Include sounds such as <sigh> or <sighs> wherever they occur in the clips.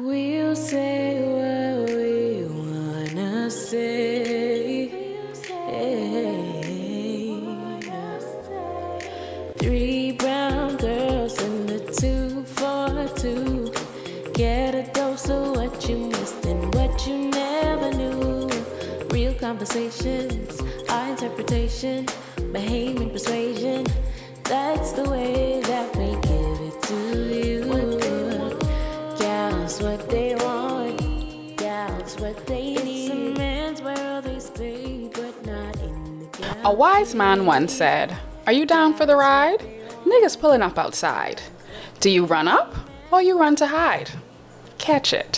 We'll say what we wanna say. Three brown girls in the two for two. Get a dose of what you missed and what you never knew. Real conversations, our interpretation, wise man once said, Are you down for the ride? Niggas pulling up outside. Do you run up or you run to hide? Catch it.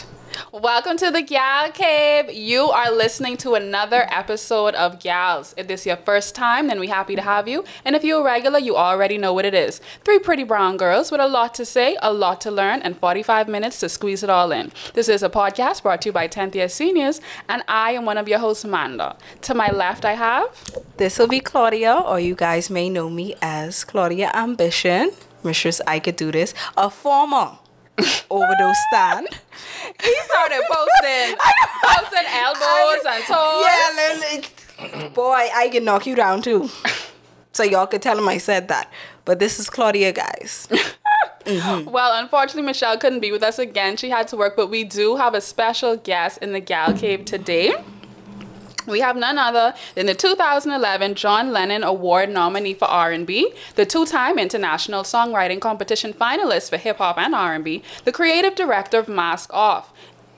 Welcome to the Gal Cave. You are listening to another episode of Gals. If this is your first time, then we're happy to have you. And if you're a regular, you already know what it is. Three pretty brown girls with a lot to say, a lot to learn, and 45 minutes to squeeze it all in. This is a podcast brought to you by 10th year seniors, and I am one of your hosts, Amanda. To my left, I have. This will be Claudia, or you guys may know me as Claudia Ambition. Mistress, I could do this. A former overdose stand. He started posting, <laughs> posting elbows and toes. Yeah, li- li- boy, I can knock you down too. So y'all could tell him I said that. But this is Claudia, guys. <laughs> Well, unfortunately, Michelle couldn't be with us again. She had to work, but we do have a special guest in the Gal Cave today. We have none other than the 2011 John Lennon Award nominee for R&B, the two-time International Songwriting Competition finalist for hip hop and R&B, the creative director of Mask Off,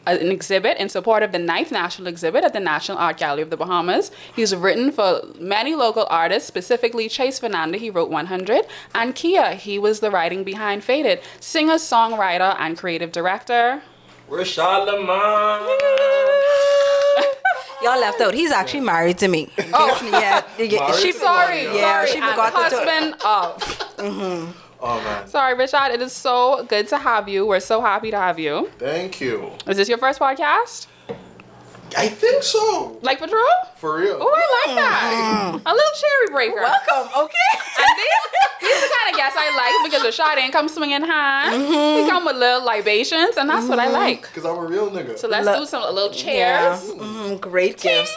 an exhibit in support of the ninth national exhibit at the National Art Gallery of the Bahamas. He's written for many local artists, specifically Chase Fernanda, he wrote 100, and Kia, he was the writing behind Faded, singer, songwriter, and creative director. Rashad Lamont. Y'all left out. He's actually married to me. Oh. yeah, yeah, Married she Sorry, Yeah, sorry, she and forgot to tell- husband of. Mm-hmm. Oh man, Sorry, Rashad. It is so good to have you. We're so happy to have you. thank you. Is this your first podcast? I think so. Like for true? For real. Oh, I like that. Mm. A little cherry breaker. Welcome, okay? And these, these are the kind of guests I like because Rashad ain't come swinging high. He mm-hmm. come with little libations, and that's what I mm-hmm. like. Cause I'm a real nigga. So let's Lo- do some a little Yeah. chairs. Mhm, great gifts.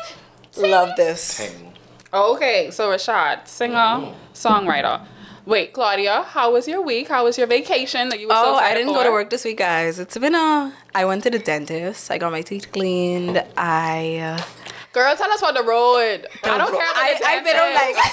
Love this. Dang. Okay, so Rashad, singer, mm-hmm. songwriter. Wait, Claudia, how was your week? How was your vacation that you were so Oh, I didn't for? go to work this week, guys. It's been a. I went to the dentist. I got my teeth cleaned. I. Uh, Girl, tell us about the road. I don't care I, the I've been on like. <laughs>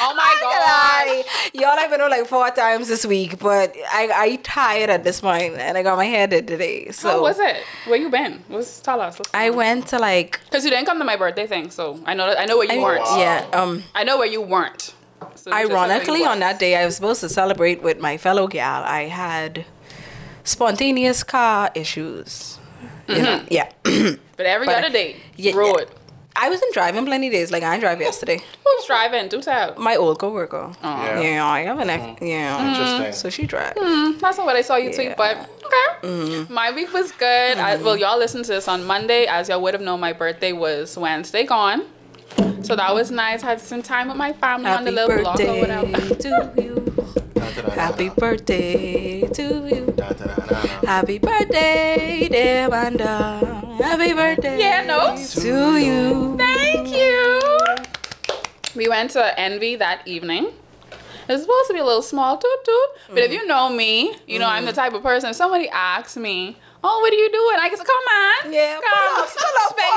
Oh my <laughs> god. ain't gonna lie. Y'all, I've been on like four times this week, but I I tired at this point, and I got my hair did today. So How was it? Where you been? What's tell us? I went to like. Because you didn't come to my birthday thing, so I know I know where you I, weren't. Yeah. Um. I know where you weren't. So you just said where you Ironically, on that day, I was supposed to celebrate with my fellow gal. I had spontaneous car issues. You know? Mm-hmm. Yeah. <clears throat> But every but- other day, Yeah, road. I wasn't driving plenty days. Like I drive yesterday. Who's driving? Do tell. My old coworker. Oh. Yeah. Yeah, I have an ex- mm-hmm. yeah. Interesting. So she drives. Mm, that's not what I saw you tweet, but okay. My week was good. I, well, y'all listened to this on Monday. As y'all would have known, my birthday was Wednesday gone. So that was nice. I had some time with my family on the little block or birthday whatever. to you. Happy birthday to you. Happy birthday, dear Amanda. Happy birthday. Yeah, no? To you. Thank you. We went to Envy that evening. It's supposed to be a little small toot toot, but if mm. you know me, you know I'm the mm. type of person. If somebody asks me, "Oh, what are you doing?" I can say, "Come on, Yeah, come, pull up, pull up, <laughs> space man."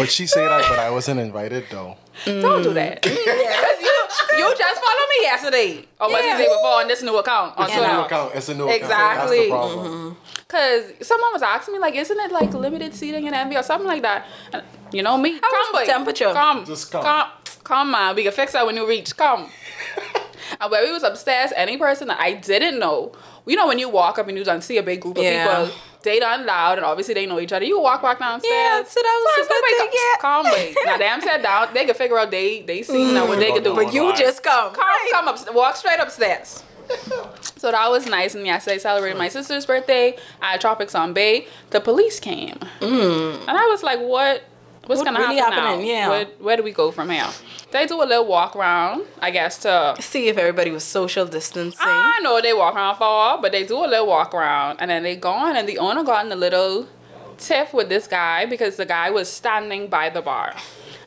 But she said that, but I wasn't invited though. Don't do that. Mm. <laughs> Cause you you just followed me yesterday, or was it Yeah. the before on this new account on oh, It's a new account. It's a new Exactly. account. That's the problem. Mm-hmm. Cause someone was asking me like, "Isn't it like limited seating in Envy or something like that?" And you know me, come, was the boy. temperature? Come, Just come. come, come, man. We can fix that when you reach. Come. <laughs> and when we was upstairs, any person that I didn't know, you know, when you walk up and you don't see a big group of Yeah. people, they done loud and obviously they know each other. You walk back downstairs. Yeah, so that was So a good somebody thing, yeah. Come, wait. <laughs> Now them said down, they can figure out they they see now what they can do. But But you just come. Come, come up, walk straight upstairs. So that was nice. And yesterday, I celebrated my sister's birthday at Tropics on Bay. The police came, Mm. and I was like, "What? What's What gonna really happen happening? now? Yeah. Where, where do we go from here? They do a little walk around, I guess, to See if everybody was social distancing. I know they walk around far, but they do a little walk around and then they gone and the owner got in a little tiff with this guy because the guy was standing by the bar.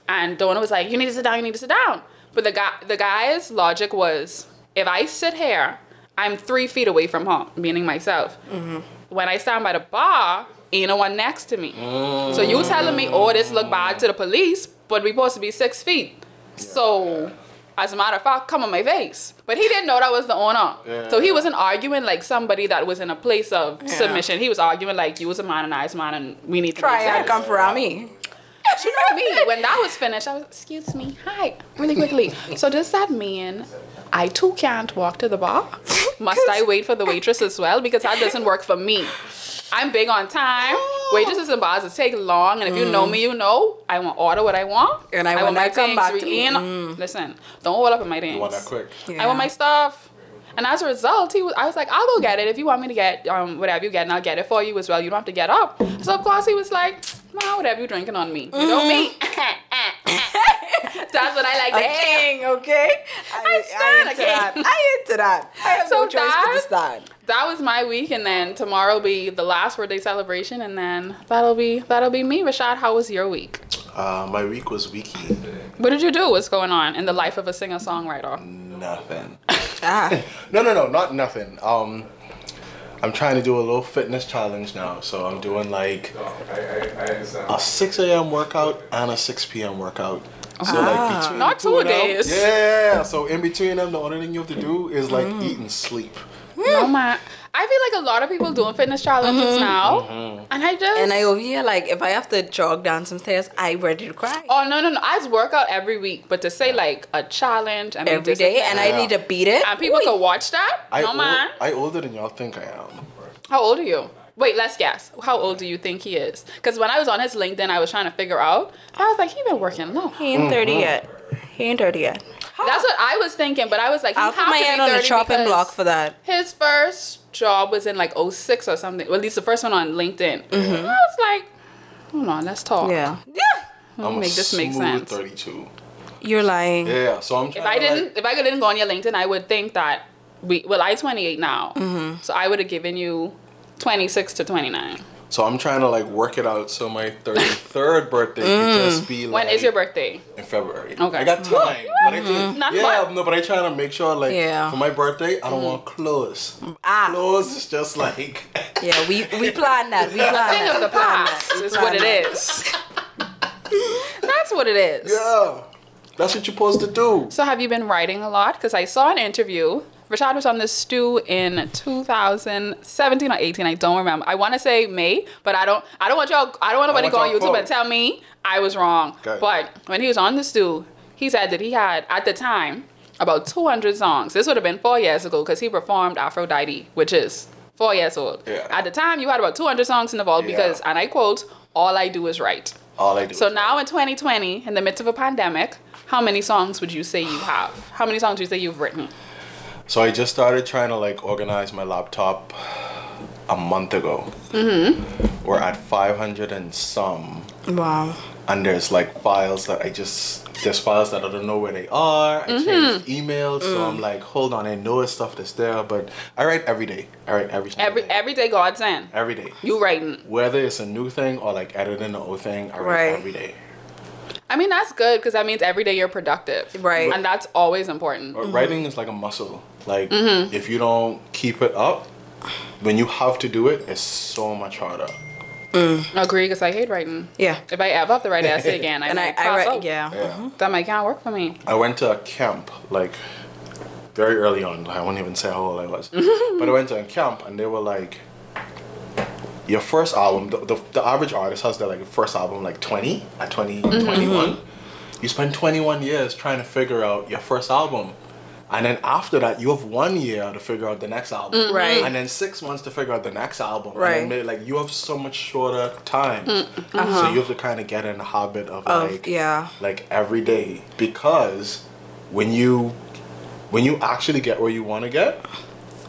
And the owner was like, You need to sit down, you need to sit down. But the guy the guy's logic was if I sit here, I'm three feet away from home, meaning myself. Mm-hmm. When I stand by the bar, ain't no one next to me. So you telling me, oh, this look bad to the police, but we supposed to be six feet. So as a matter of fact, come on my face. But he didn't know that was the owner. Yeah. So he wasn't arguing like somebody that was in a place of Yeah. submission. He was arguing like you was a man and I was a man and we need to Try make and come for me. You know me. When that was finished, I was, excuse me, hi, really quickly. <laughs> So does that mean I too can't walk to the bar? Must I wait for the waitress as well? Because that doesn't work for me. I'm big on time. Oh. Waitresses and bars it take long, and if you know mm. me, you know I want order what I want. And I want want my that come things back to me. in. Mm. Listen, don't hold up in my things. You want that quick? I want my stuff. And as a result, he was. I was like, I'll go get it if you want me to get um whatever you get, and I'll get it for you as well. You don't have to get up. So of course he was like, nah, whatever you drinking on me. You know me. Mm. <laughs> <laughs> That's what I like A to hear. king, okay? <laughs> I, stand I a into king. that. I into that. I have So no choice but to stand. That was my week, and then tomorrow will be the last birthday celebration, and then that'll be that'll be me. Rashad, how was your week? Uh, my week was weeky. What did you do? What's going on in the life of a singer songwriter? Nothing. Ah, <laughs> No, no, no, not nothing. Um, I'm trying to do a little fitness challenge now, so I'm doing like a 6 a.m. workout and a 6 p.m. workout. So ah. like between Not two two of them- days. Yeah, so in between them, the only thing you have to do is like mm. eat and sleep. Hmm. Oh my! I feel like a lot of people doing fitness challenges mm-hmm. now, mm-hmm. and I just and I over here, like, if I have to jog down some stairs, I ready to cry. Oh no no no! I just work out every week, but to say like a challenge, I mean, Every day, and I need to beat it. and people can watch that. I, no ol- man. I older than y'all think I am. How old are you? Wait, let's guess. How old do you think he is? Because when I was on his LinkedIn, I was trying to figure out. I was like, he been working long. He ain't 30 yet. He ain't 30 yet. That's what I was thinking, but I was like, he I'll have put my to be hand on the chopping block for that. His first job was in like 06 or something. Well, at least the first one on LinkedIn. Mm-hmm. I was like, hold on, let's talk. Yeah. Yeah. I'm make a this make smooth sense. 32. You're lying. Yeah, so I'm trying If I didn't, if I didn't go on your LinkedIn, I would think that we. Well, I'm 28 now, Mm-hmm. so I would have given you 26 to 29. So I'm trying to like work it out so my 33rd birthday could mm. just be like When is your birthday? in February. Okay. I got time. But I just, mm-hmm. Not yeah, much. no, but I try to make sure like Yeah. for my birthday I don't mm. want clothes. Ah. Clothes is just like <laughs> Yeah, we we plan that. We plan Thing that. of the past is what it is. <laughs> That's what it is. yeah. That's what you're supposed to do. So have you been writing a lot? Because I saw an interview. Rashad was on the stew in 2017 or 18. I don't remember. I want to say May, but I don't. I don't want y'all. I don't want nobody want go on YouTube and tell me I was wrong. Okay. But when he was on the stew, he said that he had at the time about 200 songs. This would have been four years ago because he performed Aphrodite, which is four years old. Yeah. At the time, you had about 200 songs in the vault Yeah. because, and I quote, "All I do is write." All I do. So now in 2020, in the midst of a pandemic, how many songs would you say you have? How many songs do you say you've written? So I just started trying to like organize my laptop a month ago. Mm-hmm. We're at 500 and some. Wow. and there's like files that I just there's files that I don't know where they are. I changed emails, so I'm like, hold on, I know it's stuff that's there, but I write every day. I write every Every day. every day God's in. every day. You writing. Whether it's a new thing or like editing an old thing, I write Right. every day. I mean that's good because that means every day you're productive. Right. And that's always important. But Writing is like a muscle. Like Mm-hmm. if you don't keep it up, when you have to do it, it's so much harder. Mm. Agree because I hate writing. Yeah. If I ever have to write an essay again, I <laughs> And I, might I pass write, out. yeah. Yeah. Mm-hmm. That might can't work for me. I went to a camp like very early on. I won't even say how old I was, <laughs> but I went to a camp and they were like, "Your first album, the, the, the average artist has their like first album like 20 at 20, mm-hmm. 21. Mm-hmm. You spend 21 years trying to figure out your first album." And then after that, you have one year to figure out the next album. Mm-hmm. Right. And then six months to figure out the next album. Right. And then, like, you have so much shorter time. Mm, so uh-huh. you have to kind of get in the habit of, Of like, yeah. like every day because when you when you actually get where you want to get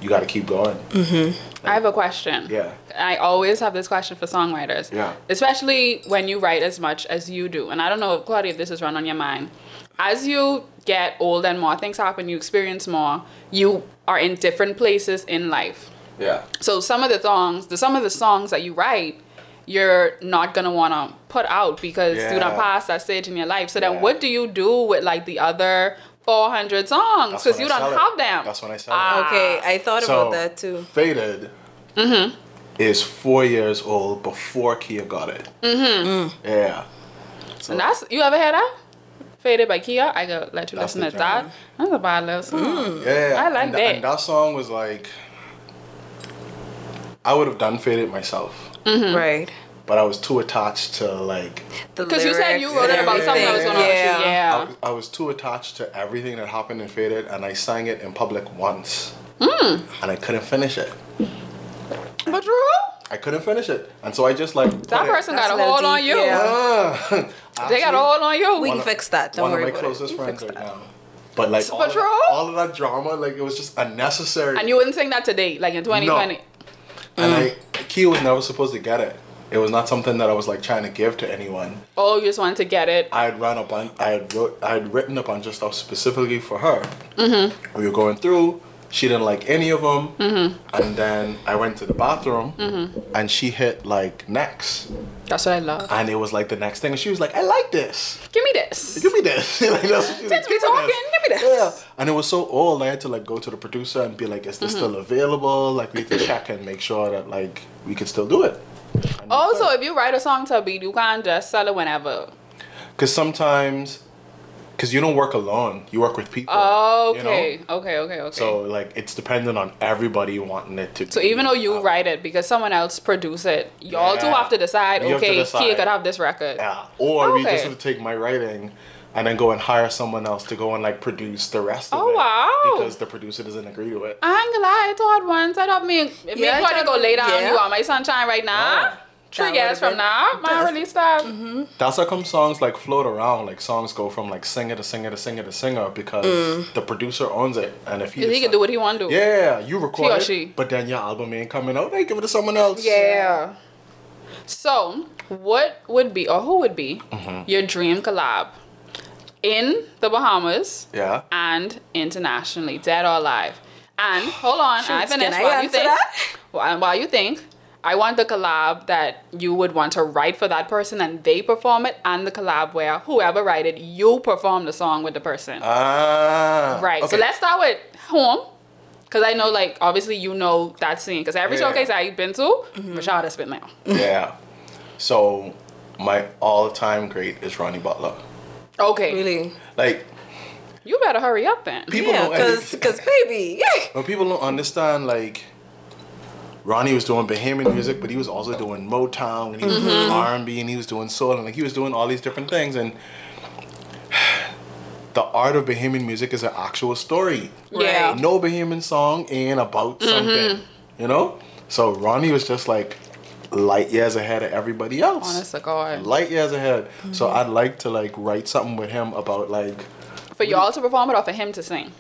you got to keep going mm-hmm. I have a question. Yeah. I always have this question for songwriters. Yeah. Especially when you write as much as you do. And I don't know, Claudia, if this is run on your mind. As you get older and more things happen, you experience more, you are in different places in life. Yeah. So some of the songs, the some of the songs that you write, you're not gonna wanna put out because you don't Yeah. pass that stage in your life. So then what do you do with like the other 400 songs? Because you I don't sell it. have them. That's when I sell it. Ah. Okay, I thought So, about that too. Faded is four years old before Kia got it. Mm-hmm. Yeah. So, And that's you ever hear that? Faded by Kia. I go let you That's listen the to that. That's a bad little song. yeah. I like and, that. And that song was like, I would have done Faded myself, Mm-hmm. Right. but I was too attached to like, Because you said you wrote it about something that was going on yeah. with you. I, Yeah. was- I was too attached to everything that happened in Faded, and I sang it in public once, Hmm. and I couldn't finish it. But true. I couldn't finish it, and so I just like That put it- person got a a little hold on you. yeah. Ah, <laughs> They got a hold on you. We can of- fix that. Don't one worry of my closest it. We'll friends fix right that. now. But like all of, that, all of that drama, like it was just unnecessary. and you wouldn't sing that today, like in 2020. and Mm. I, Kia was never supposed to get it. It was not something that I was like trying to give to anyone. Oh, you just wanted to get it. I had run a bunch. I had wrote. I had written a bunch of stuff specifically for her. Mm-hmm. We were going through. She didn't like any of them. Mm-hmm. And then I went to the bathroom, Mm-hmm. and she hit like next, That's what I love. and it was like the next thing. And she was like, "I like this. Give me this. Give me this." <laughs> like, that's what she was Since like, we "Give talking, this." give me this. Yeah. And it was so old. I had to like go to the producer and be like, "Is this still available? Like, we need to check and make sure that like we could still do it." Also, if you write a song to a beat, you can't just sell it whenever. Because sometimes, because you don't work alone, you work with people. Oh, you know? okay. Okay, okay, okay. So like it's dependent on everybody wanting it to. So be even though you out. write it because someone else produce it, y'all two Yeah. have to decide. You have to okay, decide. Kia could have this record. yeah, or we just have to take my writing. And then go and hire someone else to go and like produce the rest of it. Oh, it. wow. Because the producer doesn't agree to it. I ain't gonna lie, I thought once. I thought me, me Yeah, I and Claudia thought- go lay down. yeah. You are my sunshine right now. Yeah. Three That years from now, man, That's- release that. That's how come songs like float around. Like songs go from like singer to singer to singer to singer because the producer owns it. And if he He can do what he want to do. Yeah, you record or it, she. but then your album ain't coming out. They give it to someone else. Yeah. So, what would be, or who would be, Mm-hmm. your dream collab in the Bahamas Yeah. and internationally, dead or alive? And hold on, I finished. can I you answer think, that? while, while you think, I want the collab that you would want to write for that person and they perform it, and the collab where whoever write it, you perform the song with the person. Ah. Right. So let's start with home. Because I know, like, obviously you know that scene. Because every Yeah. showcase I've been to, Rashada's been there. Yeah. So my all-time great is Ronnie Butler. Okay. Really? Like You better hurry up then. people yeah, don't because because baby, when people don't understand like Ronnie was doing Bahamian music, but he was also doing Motown and he was doing mm-hmm. R and B and he was doing soul and like he was doing all these different things and <sighs> the art of Bahamian music is an actual story. Yeah. No Bahamian song ain't about mm-hmm. something, you know. So Ronnie was just like light years ahead of everybody else. Honest to God. Light years ahead. So mm-hmm. I'd like to like write something with him about like For y'all to perform it or for him to sing?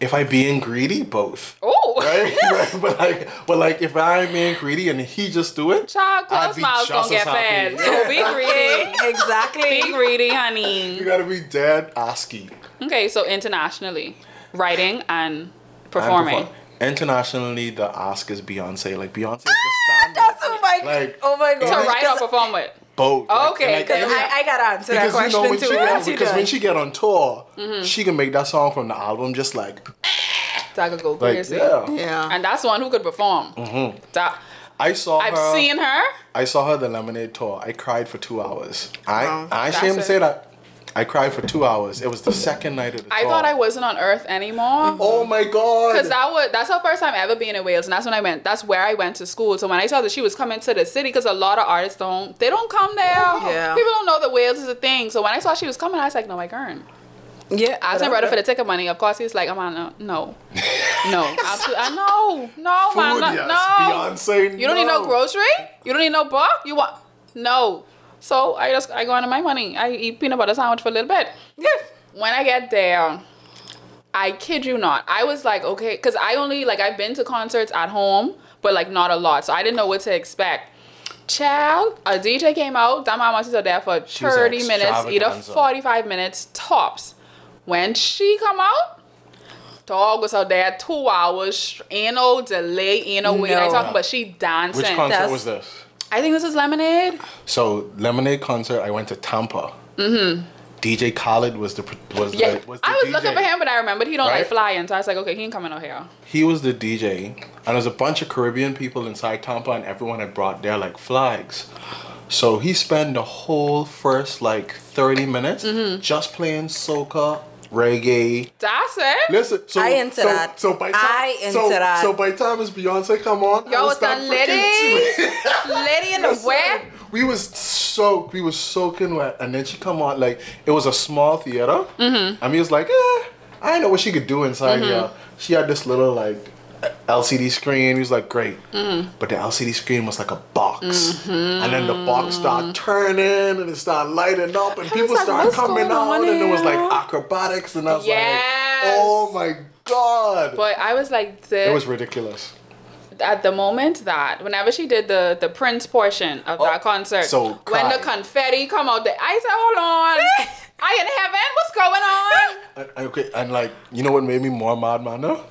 If I being greedy, both. Oh. right? <laughs> right? But like, but like, if I'm being greedy and he just do it, Child, I'd close be mouths gonna get as happy. fed. So <laughs> be <laughs> greedy. exactly. Be greedy, honey. you gotta be dead ASCII. Okay, so internationally, writing and And performing. perform- Internationally, the ask is Beyonce. Like Beyonce is the ah, standard. That's oh my, Like, oh my god. To god. write or perform with. Both. Like, Okay, like, 'cause any- I, I gotta answer that because you question know when too. she get, Once you because when she get on tour, Mm-hmm. she can make that song from the album just like So I could go like crazy. yeah. yeah. And that's one who could perform. That I saw I've her. seen her. I saw her the Lemonade tour. I cried for two hours. I Wow. I That's ashamed to say that. I cried for two hours. It was the second night of the I tour. thought I wasn't on Earth anymore. Mm-hmm. Oh my god! Cause that was that's her first time ever being in Wales, and that's when I went. That's where I went to school. So when I saw that she was coming to the city, because a lot of artists don't, they don't come there. Yeah. People don't know that Wales is a thing. So when I saw she was coming, I was like, no, I can't. yeah. I asked my brother for the ticket money. Of course, he was like, I'm on no, no, <laughs> no, absolutely, I know, no, man, Food, no, yes. no. Beyonce, You don't need no no. grocery. You don't need no book. You want no. So I just I go into my money. I eat peanut butter sandwich for a little bit. When I get there, I kid you not. I was like, okay, because I only like I've been to concerts at home, but like not a lot, so I didn't know what to expect. Child, a DJ came out. That mama was there for thirty minutes, either forty-five minutes tops. When she come out, dog was out there two hours. Ain't no delay, ain't no wait. I No. talking about she dancing. Which concert That's- was this? I think this is Lemonade. So Lemonade concert. I went to Tampa. Mm-hmm. DJ Khaled was the was Yeah, the, was the I was DJ. looking for him, but I remembered he don't like flying, so I was like, okay, he ain't coming out here. He was the DJ, and there's a bunch of Caribbean people inside Tampa, and everyone had brought their like flags. So he spent the whole first like 30 minutes Mm-hmm. just playing soca, reggae. That's it. Listen, so I into so, that. So by time, I into so, that. So by time as Beyonce come on, Yo, it's that lady, lady in the wet. We was soaked. We was soaking wet, and then she come on like it was a small theater. Mm-hmm. And we was like, eh, I know what she could do inside Mm-hmm. here. She had this little like LCD screen. He was like, great, Mm. but the LCD screen was like a box, Mm-hmm. and then the box started turning and it started lighting up, and people like, started coming out, and it was like acrobatics, and I was Yes. like, oh my god, But I was like, the, it was ridiculous. at the moment that whenever she did the the Prince portion of that concert, so when the confetti come out, the I said, hold on, <laughs> I in heaven? What's going on? And okay, and like, you know what made me more mad, man? No?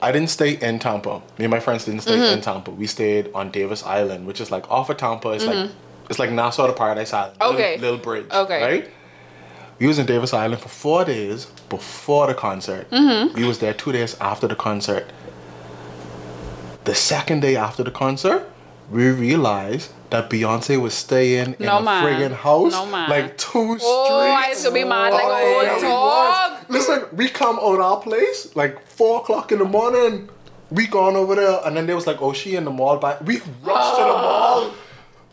I didn't stay in Tampa. Me and my friends didn't stay Mm-hmm. in Tampa. We stayed on Davis Island, which is like off of Tampa. It's like it's like Nassau to Paradise Island. Mm-hmm. Okay. Little, bridge. Okay. Right? We was in Davis Island for four days before the concert. Mm-hmm. We was there two days after the concert. The second day after the concert, we realized that Beyonce was staying in No, a man. friggin' house, No, man. like two streets. Oh, I used to be mad like Oh, a yeah, old we dog. Was. Listen, we come out our place like four o'clock in the morning. We gone over there, and then they was like, "Oh, she in the mall." By we rushed to the ah. mall.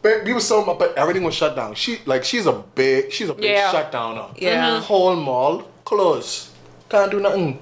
But we was so much, but everything was shut down. She like she's a big, she's a big Yeah. shutdowner. Yeah. Mm-hmm. whole mall closed. Can't do nothing.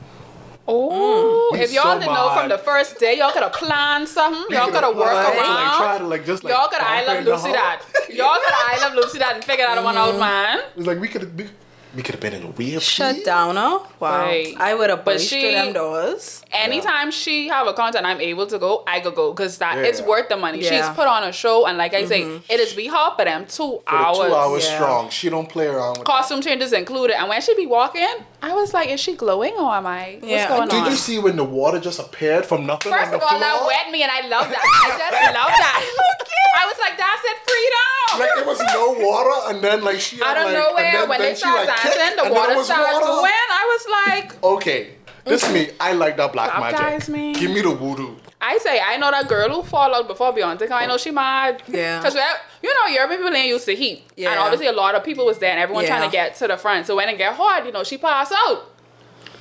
Oh, We if y'all so didn't know from mad. the first day, y'all could have planned something. Y'all could have worked Like, around. try to like just like y'all could have I bump love in the Lucy house. that. Y'all could have I love Lucy that and figure that one out, mm-hmm. man. It's like we could we, we could have been in a weird Shut down, huh? Wow. Right. I would have But pushed she- them doors. Anytime she have a concert I'm able to go, I could go because that Yeah. it's worth the money. She's put on a show and like I say, mm-hmm. it is be hot for them two For the hours. two hours Yeah. strong. She don't play around with Costume changes included. And when she be walking, I was like, is she glowing or am I? What's Yeah. going Did on? Did you see when the water just appeared from nothing First on the of all, floor? that wet me and I love that. <laughs> I just love that. <laughs> Look you! I was like, that's it, freedom. Like there was no water, and then like she I don't like, nowhere, and then, when then they she, start like, kicked, <laughs> the and water it was started water. going. I was like, Okay, this me. I like that black Baptize magic. me. Give me the voodoo. I say, I know that girl who fall out before Beyonce. 'cause I know she mad. Yeah. Because you know, European people ain't used to heat, Yeah. and obviously a lot of people was there, and everyone trying to get to the front. So when it get hard, you know, she pass out.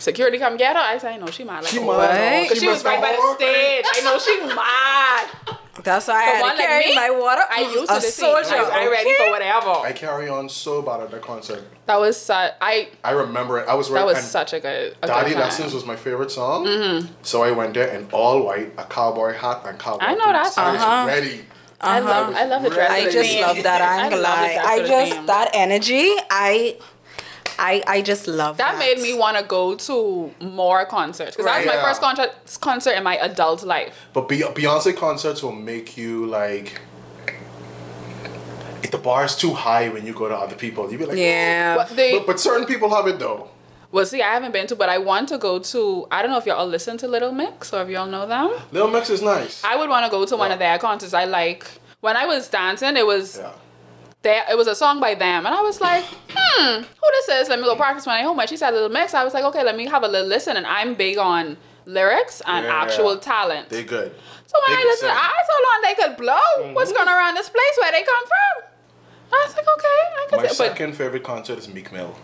Security come get her. I say, I know she mad. Like, She oh, mad. Right. Cause she was right by the stage. I know she mad. That's why I For had one to like carry me, my water. I used to a the heat. soldier. I, I ready for whatever. I carry on so bad at the concert. that was such. I I remember it. I was right. that was such a good. A Daddy good time. Lessons was my favorite song. Mm-hmm. So I went there in all white, a cowboy hat and cowboy I know that boots. I was song. ready. I love. Uh-huh. I love the dress. I just theme. love that. <laughs> I ain't gonna love the lie. dress I just that energy. I, I, I just love that. That made me want to go to more concerts because that was Right. my Yeah. first concert concert in my adult life. But Beyonce concerts will make you like. If the bar is too high when you go to other people, you be like, Yeah. But they, But, but certain people have it though. well, see, I haven't been to, but I want to go to. I don't know if y'all listen to Little Mix or if y'all know them. Little Mix is nice. I would want to go to one of their concerts. I like when I was dancing. It was yeah. There. It was a song by them, and I was like, hmm, who this is? Let me go practice when I home. And she said a Little Mix. I was like, okay, let me have a little listen. And I'm big on lyrics and Yeah. actual talent. They good. So when They I can listen. I so long they could blow. What's going around this place? Where they come from? I was like, okay, I can. My could. But second favorite concert is Meek Mill.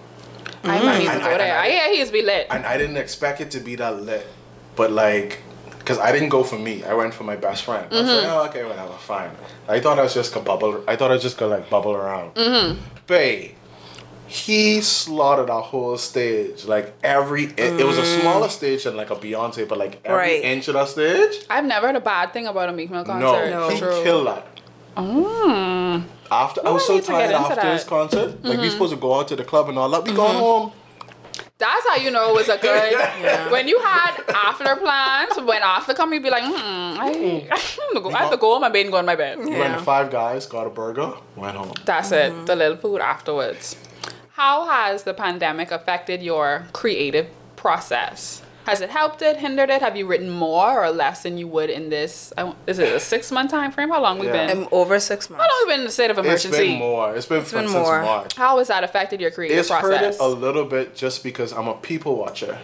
I might need to And go I- there. and I I- hear he's be lit. And I didn't expect it to be that lit. But like, because I didn't go for me. I went for my best friend. I was like, Mm-hmm. oh, okay, whatever, fine. I thought I was just gonna bubble. I thought I was just gonna like bubble around. Mm-hmm. Bae, he slaughtered our whole stage. Like every, it, it was a smaller stage than like a Beyonce, but like every Right. inch of that stage, I've never heard a bad thing about a Meek Mill concert. No. he True. killed that. Mm. After I Oh, was so need to get tired after that. Mm-hmm. his concert. Like we supposed to go out to the club and all that. We going home. That's how you know it was a good. <laughs> When you had after plans, when after come, you'd be like, hmm, I, I, have to go, I have to go home and bed and go in my bed. We went to Five Guys, got a burger, went home. That's it. The little food afterwards. How has the pandemic affected your creative process? Has it helped it, hindered it? Have you written more or less than you would in this? Is it a six month time frame? How long we Yeah. been? I'm over six months. How long we been in a state of It's emergency? been more. It's been, been since more. March. How has that affected your creative It's hurt process? it a little bit just because I'm a people watcher,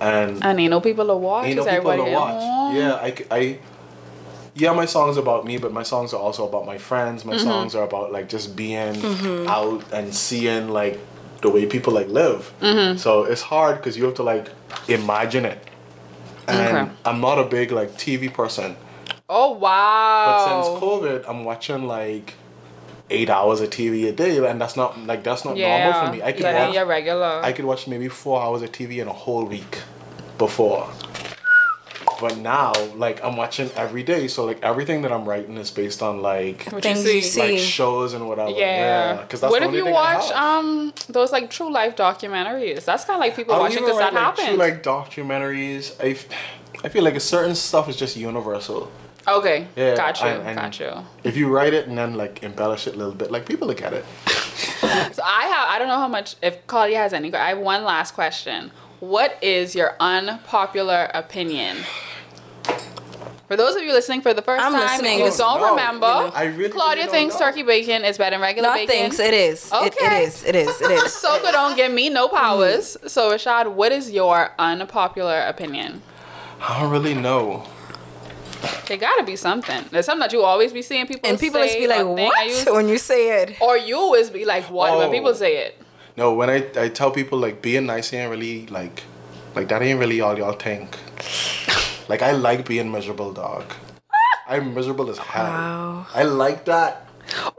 and I ain't no people to watch. ain't no people to watch. home? Yeah, I, c- I- yeah, my songs are about me, but my songs are also about my friends. Mm-hmm. My songs are about like just being out and seeing like the way people like live. Mm-hmm. So it's hard because you have to like imagine it. And Okay. I'm not a big like TV person, Oh wow! but since COVID, I'm watching like eight hours of TV a day, and that's not like that's not yeah, normal for me. I could yeah, watch you're regular. I could watch maybe four hours of TV in a whole week before. But now, like I'm watching every day, so like everything that I'm writing is based on like what Things you you see? see. like shows and whatever. Yeah. because that's what the if only you thing I watch um those like true life documentaries? That's kind of like people watching even because that write, like, happened. True, like documentaries. I, I feel like a certain stuff is just universal. okay, Yeah, got you, and- and- got you. If you write it and then like embellish it a little bit, like people look at it. <laughs> So I have I don't know how much if Claudia has any. I have one last question. What is your unpopular opinion? For those of you listening for the 1st I'm time listening. and you don't no, remember, you know, I really, Claudia really don't thinks know. turkey bacon is better than regular Not bacon. thinks it is. It, it Okay. is. It is. It is. <laughs> Soka don't give me no mm. powers. So Rashad, what is your unpopular opinion? I don't really know. There gotta be something. There's something that you always be seeing people and people say just be like, or "What?" Use- <laughs> when you say it. or you always be like, what when Oh. people say it? No, when I, I tell people like being nice ain't really like like that ain't really all y'all think. <laughs> like I like being miserable, dog. <laughs> I'm miserable as hell. Wow. I like that. What?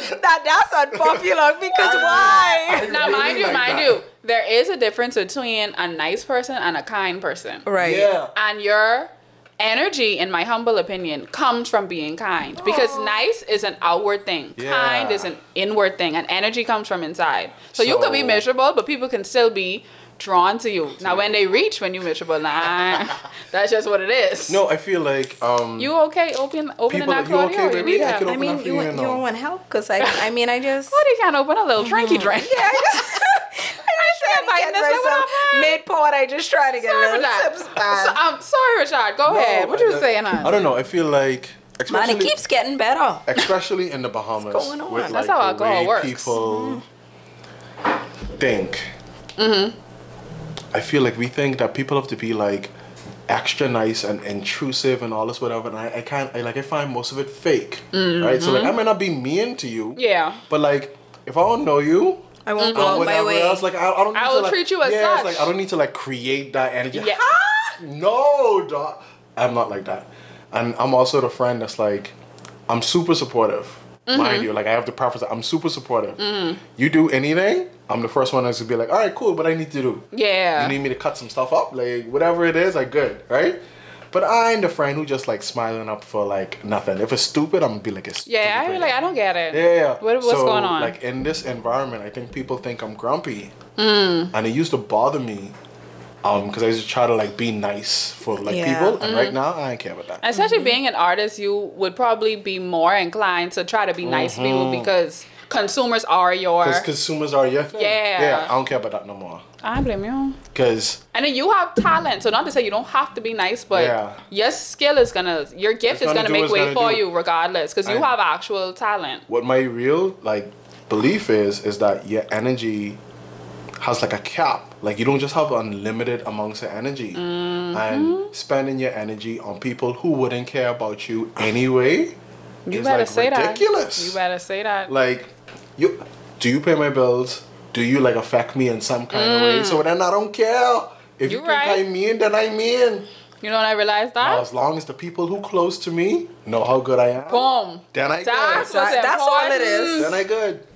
<laughs> that that's unpopular <laughs> because why? Now, really mind you, like mind that. you, there is a difference between a nice person and a kind person. Right. Yeah. And your energy, in my humble opinion, comes from being kind. Because nice is an outward thing. Yeah. Kind is an inward thing. And energy comes from inside. So, you could be miserable, but people can still be drawn to you. Now, when they reach when you're miserable, nah, <laughs> that's just what it is. No, I feel like um You okay? Open, opening People- that you okay, Claudia? you baby? I help? can I mean, you, you, want- you you don't want help because I I mean I just <laughs> Claudia can't open a little drinky drink. yeah I <laughs> just I just trying to biting get this little myself mid pot. I just try to get Sorry, a little Rashad. sips. So, Man, um, sorry, Rashad. Go ahead. What you I- saying, I hon? don't know. I feel like man it keeps getting better. especially in the Bahamas going on? with That's like how alcohol works. people think. Mm-hmm. I feel like we think that people have to be like extra nice and intrusive and all this whatever, and I, I can't. I like I find most of it fake, right? So like I might not be mean to you, Mm-hmm. Yeah. but like if I don't know you. I won't go out my whatever way. else, like I, I don't. Need I to, will like, treat you as yeah, it's like I don't need to like create that energy. Yeah. No, dog. I'm not like that. And I'm also the friend that's like, I'm super supportive. Mm-hmm. Mind you, like I have to preface I'm super supportive. You do anything, I'm the first one that's gonna be like, all right, cool, but I need to do. Yeah. You need me to cut some stuff up, like whatever it is, I good, right? But I ain't the friend who just like smiling up for like nothing. If it's stupid, I'm gonna be like, it's yeah, I stupid. feel like I don't get it. Yeah, yeah. What, what's So, going on? Like in this environment, I think people think I'm grumpy, mm. and it used to bother me, um, because I used to try to like be nice for like Yeah. people, and Mm-hmm. right now I ain't care about that. Especially Mm-hmm. being an artist, you would probably be more inclined to try to be nice to people because consumers are your. Because consumers are your thing. Yeah. Yeah, I don't care about that no more. I blame you. Because And then you have talent, so not to say you don't have to be nice, but Yeah. your skill is gonna, your gift It's is gonna gonna make way gonna for do. you regardless, because you I- have actual talent. what my real like belief is is that your energy has like a cap. Like you don't just have unlimited amounts of energy, Mm-hmm. and spending your energy on people who wouldn't care about you anyway. You is better like say ridiculous. that. You better say that. like you do you pay my bills do you like affect me in some kind of way so then i don't care if you, You think right. i mean then i mean you know when I realized that? now, as long as the people who close to me know how good i am Boom. then i That's good what's That- that's all it is. then i good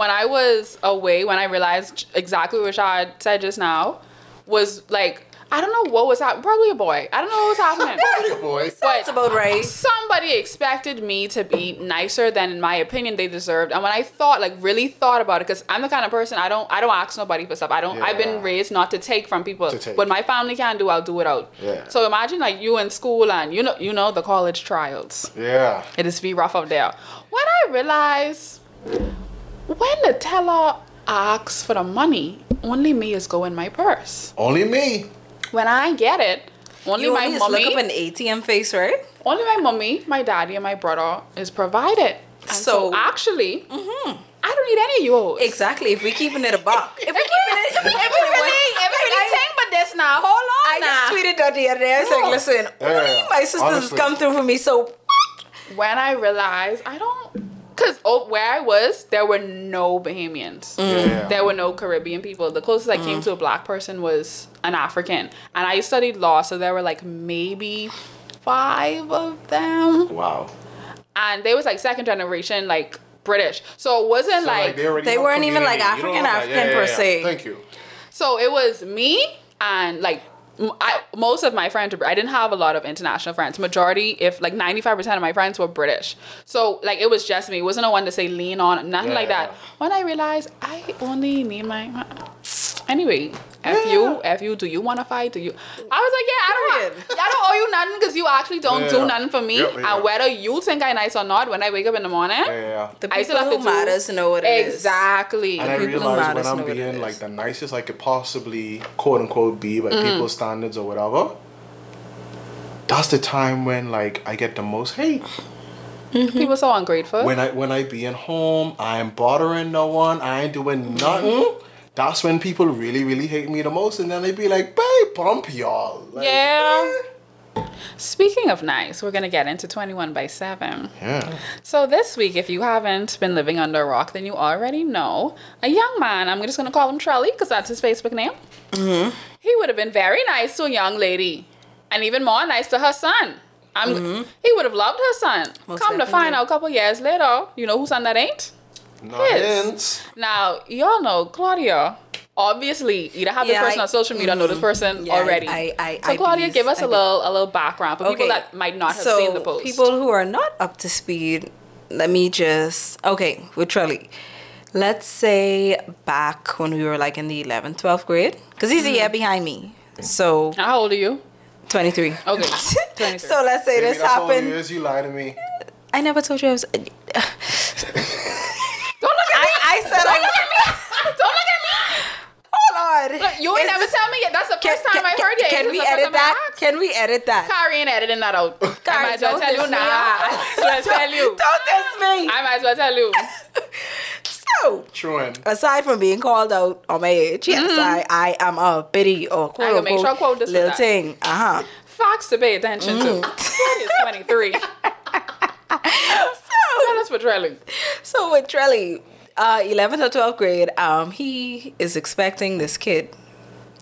when I was away, when I realized exactly what Rashad said just now, was like I don't know what was happening. Probably a boy. I don't know what was happening. <laughs> Probably a boy. But about right. somebody expected me to be nicer than in my opinion they deserved and when i thought like really thought about it because i'm the kind of person i don't i don't ask nobody for stuff i don't i've been raised not to take from people To take. what my family can do i'll do it out Yeah. so imagine like you in school and you know you know the college trials Yeah. it is be rough out there when i realize when the teller asks for the money only me is going my purse Only me. when i get it only You my only mommy look up an ATM face, right? only my mommy, my daddy, and my brother is provided. And so, So- mm-hmm. actually, I don't need any of yours. Exactly. If we're keeping it a buck. <laughs> If we keeping it, if we If keeping it really, if we like, really I- but this now, hold on I now. just tweeted that the other day. I was like, listen, Yeah, only my sisters honestly. come through for me. So when I realized I don't, because oh, where I was, there were no Bahamians. Mm. Yeah, yeah. There were no Caribbean people. The closest I came to a black person was an African. And I studied law, so there were like maybe five of them. Wow. And they was like second generation, like British. So it wasn't So, like, already They have weren't even, like, community. You don't African- have that. African per se. Thank you. So it was me and like m- I, most of my friends. were- I didn't have a lot of international friends. Majority, if like ninety five percent of my friends were British. So like it was just me. It wasn't no one to say lean on, nothing like that. When I realized I only need my. Anyway, if you, F you, do you want to fight? Do you? I was like, yeah, I don't, Period. <laughs> I don't owe you nothing because you actually don't do nothing for me. Yep, yeah. Uh, and whether you think I'm nice or not, when I wake up in the morning. Yeah, yeah. the I people still have who to do matters know what it is. exactly. And I realize when I'm know what it being like the nicest I could possibly quote unquote be by Mm-hmm. people's standards or whatever, that's the time when like I get the most hate. Mm-hmm. People so ungrateful. When I when I being home, I ain't bothering no one, I ain't doing nothing. Mm-hmm. That's when people really, really hate me the most, and then they be like, "Babe, bump y'all." Like, Yeah. Speaking of nice, we're gonna get into 21 by 7. Yeah. So this week, if you haven't been living under a rock, then you already know a young man. I'm just gonna call him Trelly because that's his Facebook name. Mm-hmm. He would have been very nice to a young lady, and even more nice to her son. I'm. He would have loved her son. Most Come to find out, a couple years later, you know whose son that ain't. Not His. hints. Now y'all know Claudia. Obviously, you don't have this person I- on social media or know this mm-hmm. person Yeah, already. I- I- so Claudia, bees- give us I a be- little a little background for people that might not have so seen the post. people who are not up to speed, let me just okay with Trelly. Let's say back when we were like in the 11th, 12th grade, because he's a year mm-hmm. behind me. So How old are you? 23. Okay, <laughs> 23. so let's say Baby, this that's all happened. you is. You lie to me. I never told you I was. <laughs> <laughs> Don't look at I, said Don't I. look at me. <laughs> Don't look at me. Hold on. Look, you ain't Is never this- tell me yet. That's the Can, first time can, I heard you. can This we is the first edit that? Can we edit that? Kari ain't editing that out. I might as well don't tell you diss me. now. <laughs> I might as well tell you. <laughs> Don't diss me. I might as well tell you. So, Truant. aside from being called out on my age, yes, I, I am a bitty or quote I gotta make unquote sure I quote this little that. thing. Uh huh. Facts to pay attention Mm. to. What is 23? Tell us what Trelly. So with Trelly, uh, 11th or 12th grade, um, he is expecting this kid,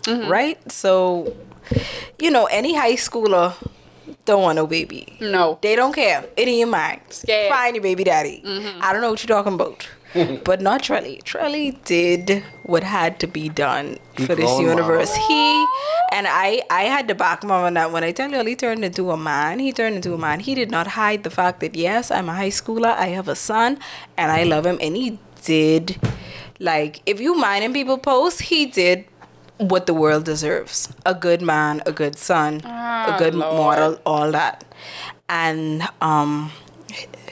Mm-hmm. right? So, you know, any high schooler don't want no baby. No. They don't care. It ain't mine. Scared. Find your baby daddy. I don't know what you're talking about. <laughs> but not Trelly. Trelly did what had to be done He for this universe. mama. He and I I had to back him up on that. When I tell you he turned into a man, he turned into a man. He did not hide the fact that yes, I'm a high schooler, I have a son, and I love him. And he did like if you mind him people post, he did what the world deserves. A good man, a good son, a good Lord. model, all that. And um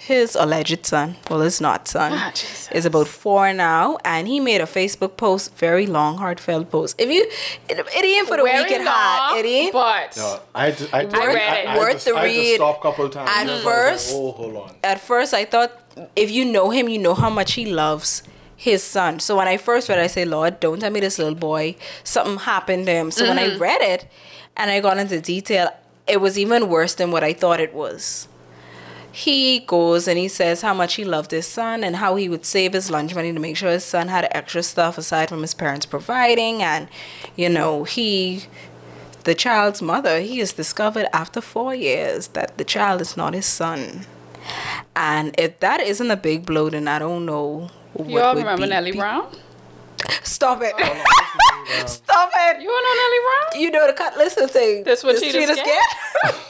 his alleged son, well, his not son, Ah, is about four now, and he made a Facebook post, very long, heartfelt post. If you, it, it ain't for the Very weak at heart, it ain't. But No, I had I, I, I, it. I, had Worth the I had to read. stop a couple times. At I was like, first- oh, hold on. At first, I thought if you know him, you know how much he loves his son. So when I first read, it, I say, Lord, don't tell me this little boy something happened to him. So when I read it, and I got into detail, it was even worse than what I thought it was. He goes and he says how much he loved his son and how he would save his lunch money to make sure his son had extra stuff aside from his parents providing. And, you know, he, the child's mother, he has discovered after four years that the child is not his son. And if that isn't a big blow, then I don't know what you all would remember be. Nellie Be- Brown? Stop it. Oh, <laughs> Stop it. You know Nelly Brown? You know the cutlass and say This what the she street just is <laughs> get?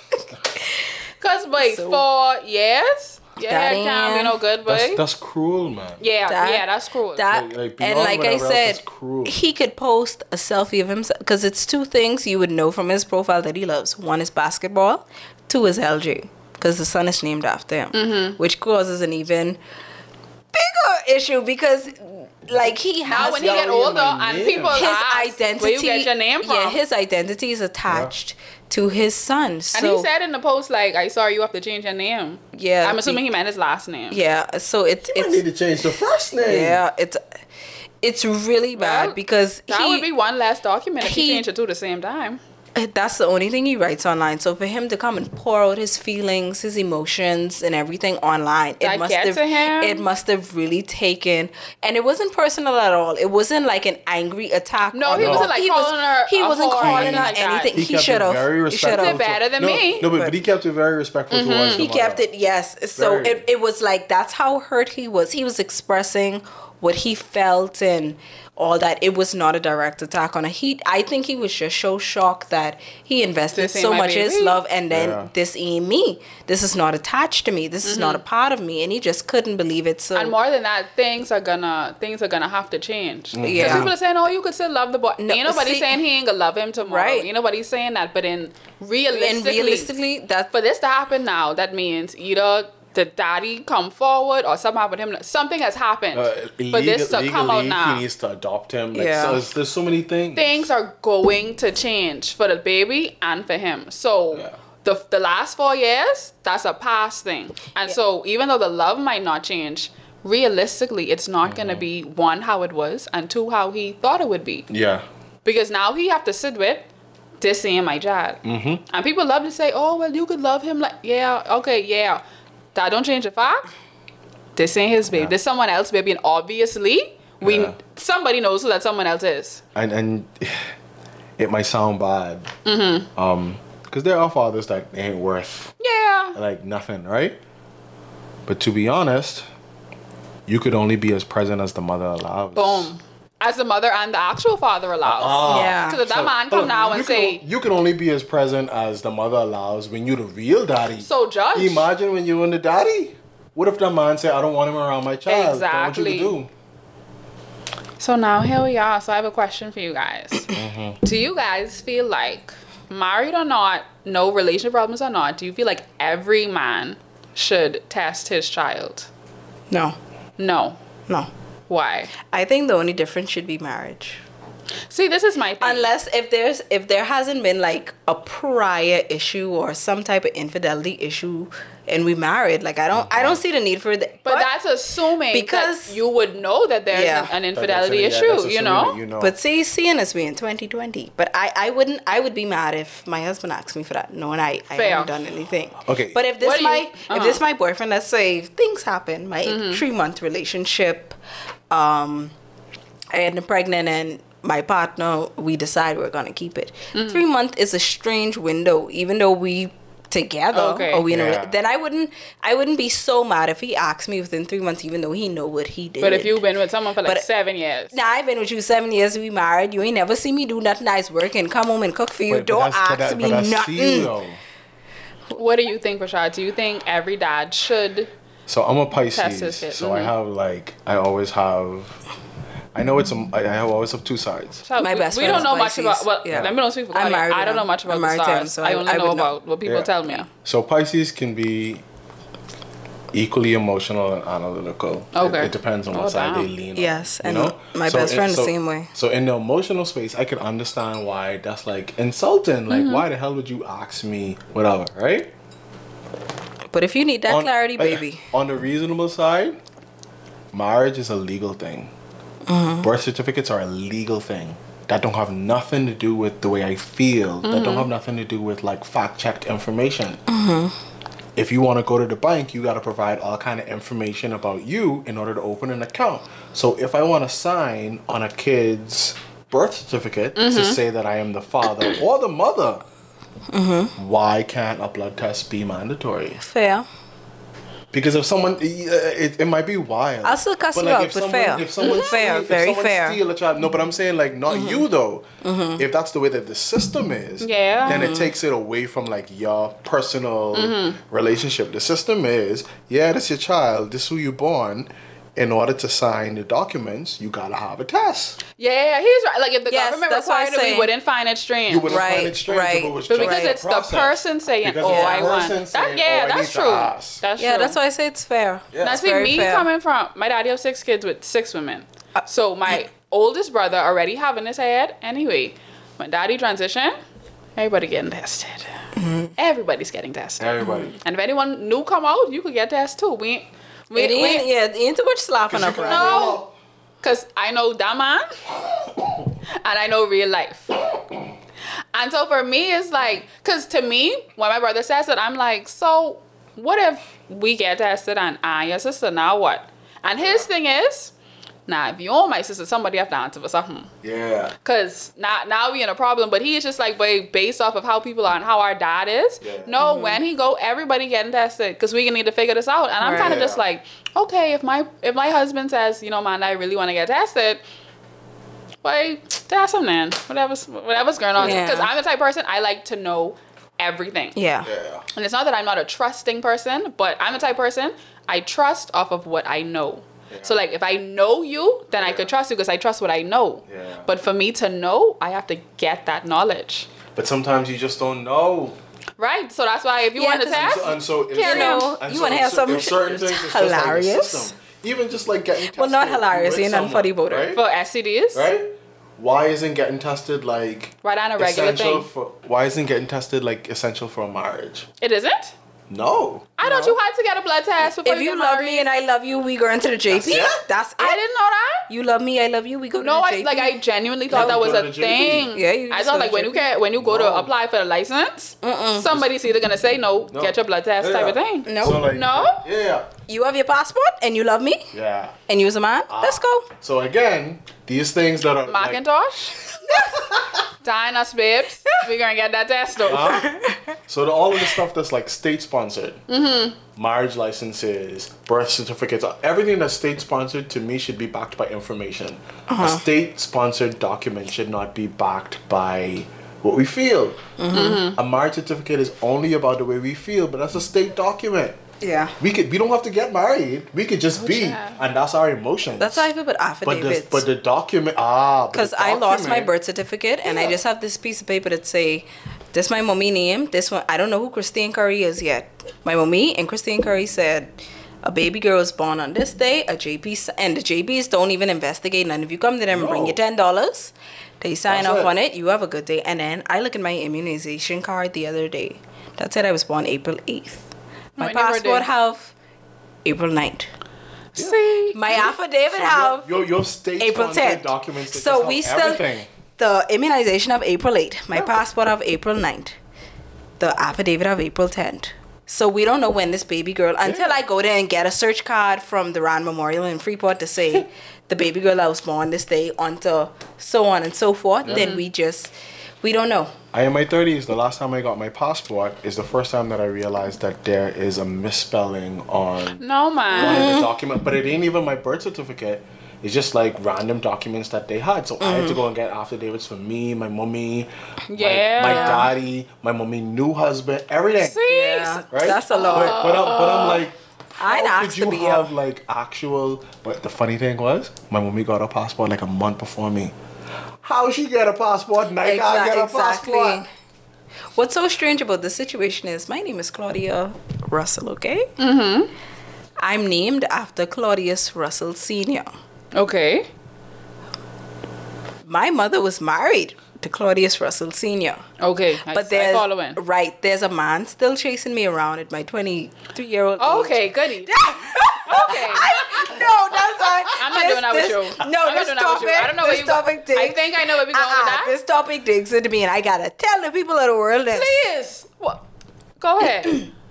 Scared? Cause wait, So- for years, your hair can't be no good, boy. That's that's cruel, man. yeah, That- yeah, that's cruel. That Like- like and like I whatever else, said, that's cruel. he could post a selfie of himself because it's two things you would know from his profile that he loves. One is basketball, two is LG because the son is named after him, Mm-hmm. which causes an even bigger issue because like he has now has when he y'all get older and people his ask identity where you get your name from, yeah his identity is attached to his son so and he said in the post like, "I saw you have to change your name." Yeah, I'm assuming he meant his last name. yeah so it, I need it's to change the first name. yeah it's it's really bad Well, because That he, would be one last document if he, he- changed it two at the same time. Eh, that's the only thing he writes online. So for him to come and pour out his feelings, his emotions, and everything online, That it must have him? it must have really taken, and it wasn't personal at all. It wasn't like an angry attack. No, on he her. wasn't, like, calling her He a wasn't calling anything her like anything. He, He, should have. very He should respectful. have. They're better than no, me. No, but, but he kept it very respectful towards mm-hmm. the He kept it. Yes. So Very. it, it was like that's how hurt he was. He was expressing what he felt and all that. It was not a direct attack on her. He, I think he was just so shocked that he invested so my much his love and then Yeah. this ain't me. This is not attached to me. This is not a part of me, and he just couldn't believe it. So Mm-hmm. And more than that, things are gonna things are gonna have to change. Mm-hmm. Yeah. 'Cause people are saying, "Oh, you could still love the boy." No, ain't nobody see- saying he ain't gonna love him tomorrow. Right. Ain't nobody saying that. But in and realistically, realistically, that for this to happen now, that means either the daddy come forward or something happened to him. Something has happened Uh, for this to legal- come out now. He needs to adopt him. Like, Yeah. so there's so many things. things are going to change for the baby and for him. So Yeah. the the last four years, that's a past thing. And so even though the love might not change, realistically, it's not going to be one how it was and two how he thought it would be. Yeah. Because now he have to sit with this ain't my child. Mm-hmm. And people love to say, "Oh, well, you could love him like yeah, okay, yeah." That don't change the fact. This ain't his baby. Yeah. This someone else baby, and obviously we Yeah. somebody knows who that someone else is. and and it might sound bad. Mm-hmm. Um, because there are fathers that ain't worth Yeah. like nothing, right? But to be honest, you could only be as present as the mother allows. Boom. As the mother and the actual father allows. Ah. Yeah. Because if that So, man come hold now and can say, o- you can only be as present as the mother allows when you're the real daddy. so judge. Imagine when you and the daddy. What if the man say, "I don't want him around my child"? Exactly. Then what you So now here we are. So I have a question for you guys. <clears throat> Mm-hmm. Do you guys feel like, married or not, no relationship problems or not, do you feel like every man should test his child? no, No. no. Why? I think the only difference should be marriage. See, this is my thing. Unless if there's if there hasn't been like a prior issue or some type of infidelity issue and we married, like I don't I don't see the need for that. but, that's assuming because- because you would know that there's Yeah. an, an infidelity That's- yeah, issue, that's you know? You know. But see, seeing us being 2020. But I, I wouldn't, I would be mad if my husband asked me for that, knowing I, I Fair. haven't done anything. Okay. But if this What do you- my, uh-huh. if this my boyfriend, let's say things happen, my Mm-hmm. three month relationship, um, and pregnant and my partner, we decide we're gonna keep it. Mm-hmm. Three month is a strange window, even though we together Okay. or we in a, Yeah. then I wouldn't, I wouldn't be so mad if he asked me within three months, even though he know what he did. But if you've been with someone for like But- seven years, Now I've been with you seven years. We married. You ain't never see me do nothing nice work and come home and cook for you. But- but Don't ask that- me nothing. you, what do you think, Rashad? Do you think every dad should? So I'm a Pisces. this shit. So I Mhm. have like I always have. I know it's a. I I have always have two sides. So My we, best we friend don't is know much about. Well, Yeah. let me don't speak for I'm married I don't know much about I'm the married to him, stars. so I I- only I know would know. about what people Yeah. tell me. So Pisces can be equally emotional and analytical. Okay. It, depends on Oh, what side damn. they lean on. Yes, you and know? my So best in- friend the same way. So in the emotional space, I can understand why that's like insulting. Like, Mm-hmm. why the hell would you ask me whatever, right? But if you need that On- clarity, <laughs> baby, On the reasonable side, marriage is a legal thing. Mm-hmm. Birth certificates are a legal thing. That don't have nothing to do with the way I feel. That Mm-hmm. don't have nothing to do with like fact checked information. If you want to go to the bank, you got to provide all kind of information about you in order to open an account. So if I want to sign on a kid's birth certificate to Mm-hmm. say that I am the father or the mother, Mm-hmm. why can't a blood test be mandatory? fair. Because if someone, uh, it, it might be wild. I'll still cuss But, you like, out, if but someone, fair. If someone Fair, steal, if very someone fair. steal a child, no, but I'm saying like not you though. If that's the way that the system is, Yeah. then it takes it away from like your personal relationship. The system is, yeah, that's your child. This is who you born. In order to sign the documents, you gotta have a test. Yeah, he's right. Like if the Yes, government that's required it, we wouldn't find it strange. You wouldn't Right, find it strange right. if it was But just because a it's the process. person saying, Because "Oh, I want," that, saying, yeah, "Oh, I that's need to true. ask." That's Yeah, true. that's why I say it's fair. Yeah. Now, It's me fair. coming from my daddy have six kids with six women. So my oldest brother already having his head. Anyway, when daddy transition, everybody getting tested. Mm-hmm. Everybody's getting tested. Everybody. And if anyone new come out, you could get tested too. We, ain't- we, It we ain't, yeah, it ain't too much slapping you up can- around. no, cause I know that man, and I know real life. And so for me, it's like, cause to me, when my brother says it, I'm like, so what if we get tested and I your sister now what? And his thing is, nah, if you own my sister, somebody have to answer for something. Yeah. Cause now now we in a problem, but he is just like way based off of how people are and how our dad is. Yeah. No, mm-hmm. when he go, everybody getting tested, cause we need to figure this out. And I'm Right. kind of Yeah. just like, okay, if my if my husband says, you know, man, I really want to get tested, why test him then? Whatever's whatever's going on. Yeah. Because I'm the type of person I like to know everything. Yeah. Yeah. And it's not that I'm not a trusting person, but I'm the type of person I trust off of what I know. So like if I know you, then I could trust you because I trust what I know. Yeah. But for me to know, I have to get that knowledge. But sometimes you just don't know. Right? So that's why if you Yeah, want to 'cause And test, so, and so if Yeah, certain- no, and you so wanna have cer- something if certain <laughs> things it's just like hilarious. Even just like getting tested. Well, not hilarious, with ain't nothing someone, funny about it. right? for STDs, Right? Why isn't getting tested like right on a regular thing. for? Why isn't getting tested like essential for a marriage? It isn't? No. I thought you had to get a blood test before If you you love married. me and I love you, we going to the JP. it? That's it. I didn't know that. You love me, I love you, we go No, to I the JP. like I genuinely thought No, that was a to the JP. thing. Yeah, you I thought like to when you get when you go to apply for the license, somebody's either gonna say no, No. get your blood test type of thing. No. So like No? Yeah. you have your passport and you love me Yeah. and you was a man. Ah. Let's go. So again, these things that are like, Macintosh. <laughs> Dying us, babes. We're gonna get that test though. Huh? so the, all of the stuff that's like state sponsored, Mm-hmm. marriage licenses, birth certificates, everything that's state sponsored to me should be backed by information. Uh-huh. A state sponsored document should not be backed by what we feel. Mm-hmm. A marriage certificate is only about the way we feel, but that's a state document. Yeah. We could we don't have to get married. We could just be, yeah. and that's our emotions. That's how I feel about But the affidavits. but the document ah Because I lost my birth certificate and I just have this piece of paper that say, this my mommy name. This one I don't know who Christine Curry is yet. My mommy and Christine Curry said a baby girl was born on this day. A JP and the JPs don't even investigate. And if you come to them and bring you ten dollars, they sign That's off it. on it. You have a good day. And then I look at my immunization card the other day. That said I was born April eighth. My When passport have April 9th. See, My affidavit have your, your state April sponsored 10th. documents. that So we still everything. the immunization of April 8th, my passport of April 9th, the affidavit of April 10th. So we don't know when this baby girl until I go there and get a search card from the Rand Memorial in Freeport to say <laughs> the baby girl that was born this day onto so on and so forth. Then mm-hmm. we just we don't know. I am in my thirties. The last time I got my passport is the first time that I realized that there is a misspelling on no man. one Mm-hmm. of the document, but it ain't even my birth certificate. It's just like random documents that they had. So I had to go and get affidavits for me, my mommy, my- Yeah. my, daddy, my mommy new husband, everything. See, Yeah, Right? that's a lot. but, I'm, but I'm like, I'd how ask could you to be have a- like actual? But the funny thing was, my mommy got a passport like a month before me. How she get a passport and I get a passport? What's so strange about this situation is my name is Claudia Russell, okay? Mm-hmm. I'm named after Claudius Russell Sr. Okay. My mother was married to Claudius Russell Sr. Okay. But I there's follow in. right, there's a man still chasing me around at my 23 year old Okay, goody. <laughs> Okay. no, that's fine. I'm not This- doing that with you. No, I'm not this doing that with topic. I don't know where this you go- topic I think I know where we going with Uh-uh, that. This topic digs into me, and I gotta tell the people of the world this. Please. What? Go ahead. <clears throat>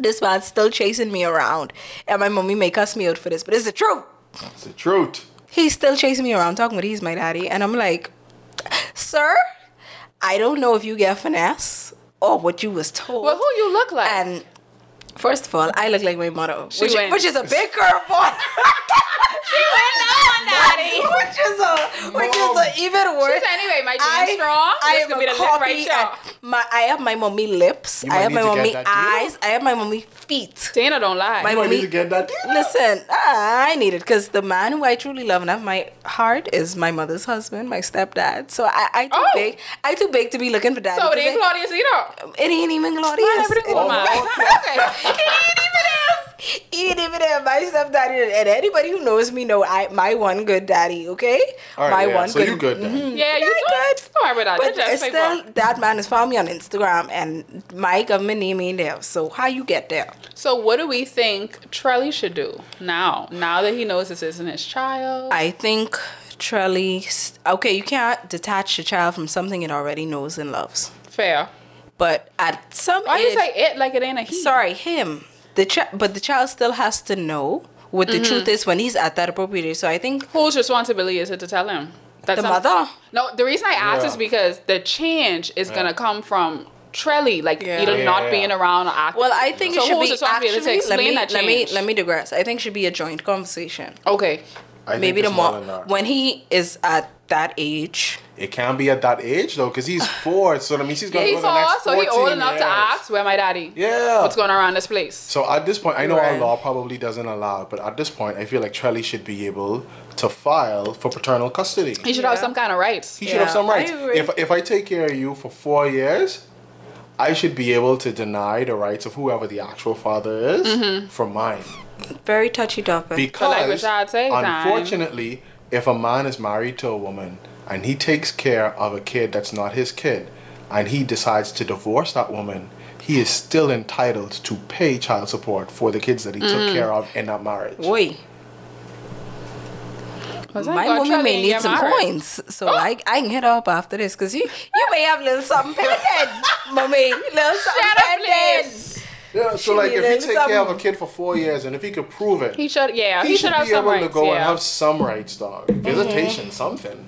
This man's still chasing me around, and my mommy may cuss me out for this, but it's the truth. It's the truth. He's still chasing me around, talking about he's my daddy, and I'm like, sir, I don't know if you get finesse or what you was told. well, who you look like? and First of all, I look like my mother, She which, which is a big curveball. <laughs> She went on, daddy. which is a which is a even worse. She said, anyway, my genes strong. I This am could be a the lip right copy. my I have my mommy lips. You I have my to mommy eyes. I have my mommy feet. Dana don't lie. My You might mommy- need to get that. Deal. Listen, I need it because the man who I truly love and have my heart is my mother's husband, my stepdad. So I, I too Oh. big. I too big to be looking for daddy. so it ain't Claudia's either. it ain't even Claudius. Man, everything It was ain't- mine. <laughs> Okay. Ain't even him. My stepdaddy and anybody who knows me know I my one good daddy. Okay, my yeah, one so good. you good. Mhm. Yeah, you good. Don't about that. But still, that man has found me on Instagram, and my government name ain't there. So how you get there? So what do we think Trelly should do now? Now that he knows this isn't his child. I think Trelly. Okay, you can't detach a child from something it already knows and loves. Fair. But at some Why you age, say it like it ain't a he? sorry, him. The chi- but the child still has to know what the mm-hmm. truth is when he's at that appropriate age. So I think Whose responsibility is it to tell him? That the some- mother. No, the reason I asked Yeah. is because the change is gonna come from Trelly, like Yeah. either Yeah, not yeah, being around or acting. Well, I think So it should be responsible to actually. Let me, that let me let me digress. I think it should be a joint conversation. okay. I Maybe the it's more more than that. when he is at that age. It can't be at that age though, because he's four. So that means he's Yeah, gonna he go the next saw, so he 14 old enough to ask where my daddy. Yeah. What's going on around this place? So at this point, I know Right. our law probably doesn't allow it, but at this point, I feel like Trelly should be able to file for paternal custody. He should have some kind of rights. He should have Yeah, some I rights. agree. If if I take care of you for four years, I should be able to deny the rights of whoever the actual father is Mm-hmm. from mine. Very touchy topic. Because like Rashad say, time. Unfortunately, if a man is married to a woman and he takes care of a kid that's not his kid, and he decides to divorce that woman, he is still entitled to pay child support for the kids that he Mm-hmm. took care of in that marriage. Boy, Was that my woman may need some married? coins, so I I can hit up after this because you you may have little something pending, mommy, little something Shut up, pending. Please. Yeah, so She like if a he little take care of a kid for four years and if he could prove it, He should, yeah, he, he, should should have be some able rights. to go yeah. and have some rights, dog. Visitation, something.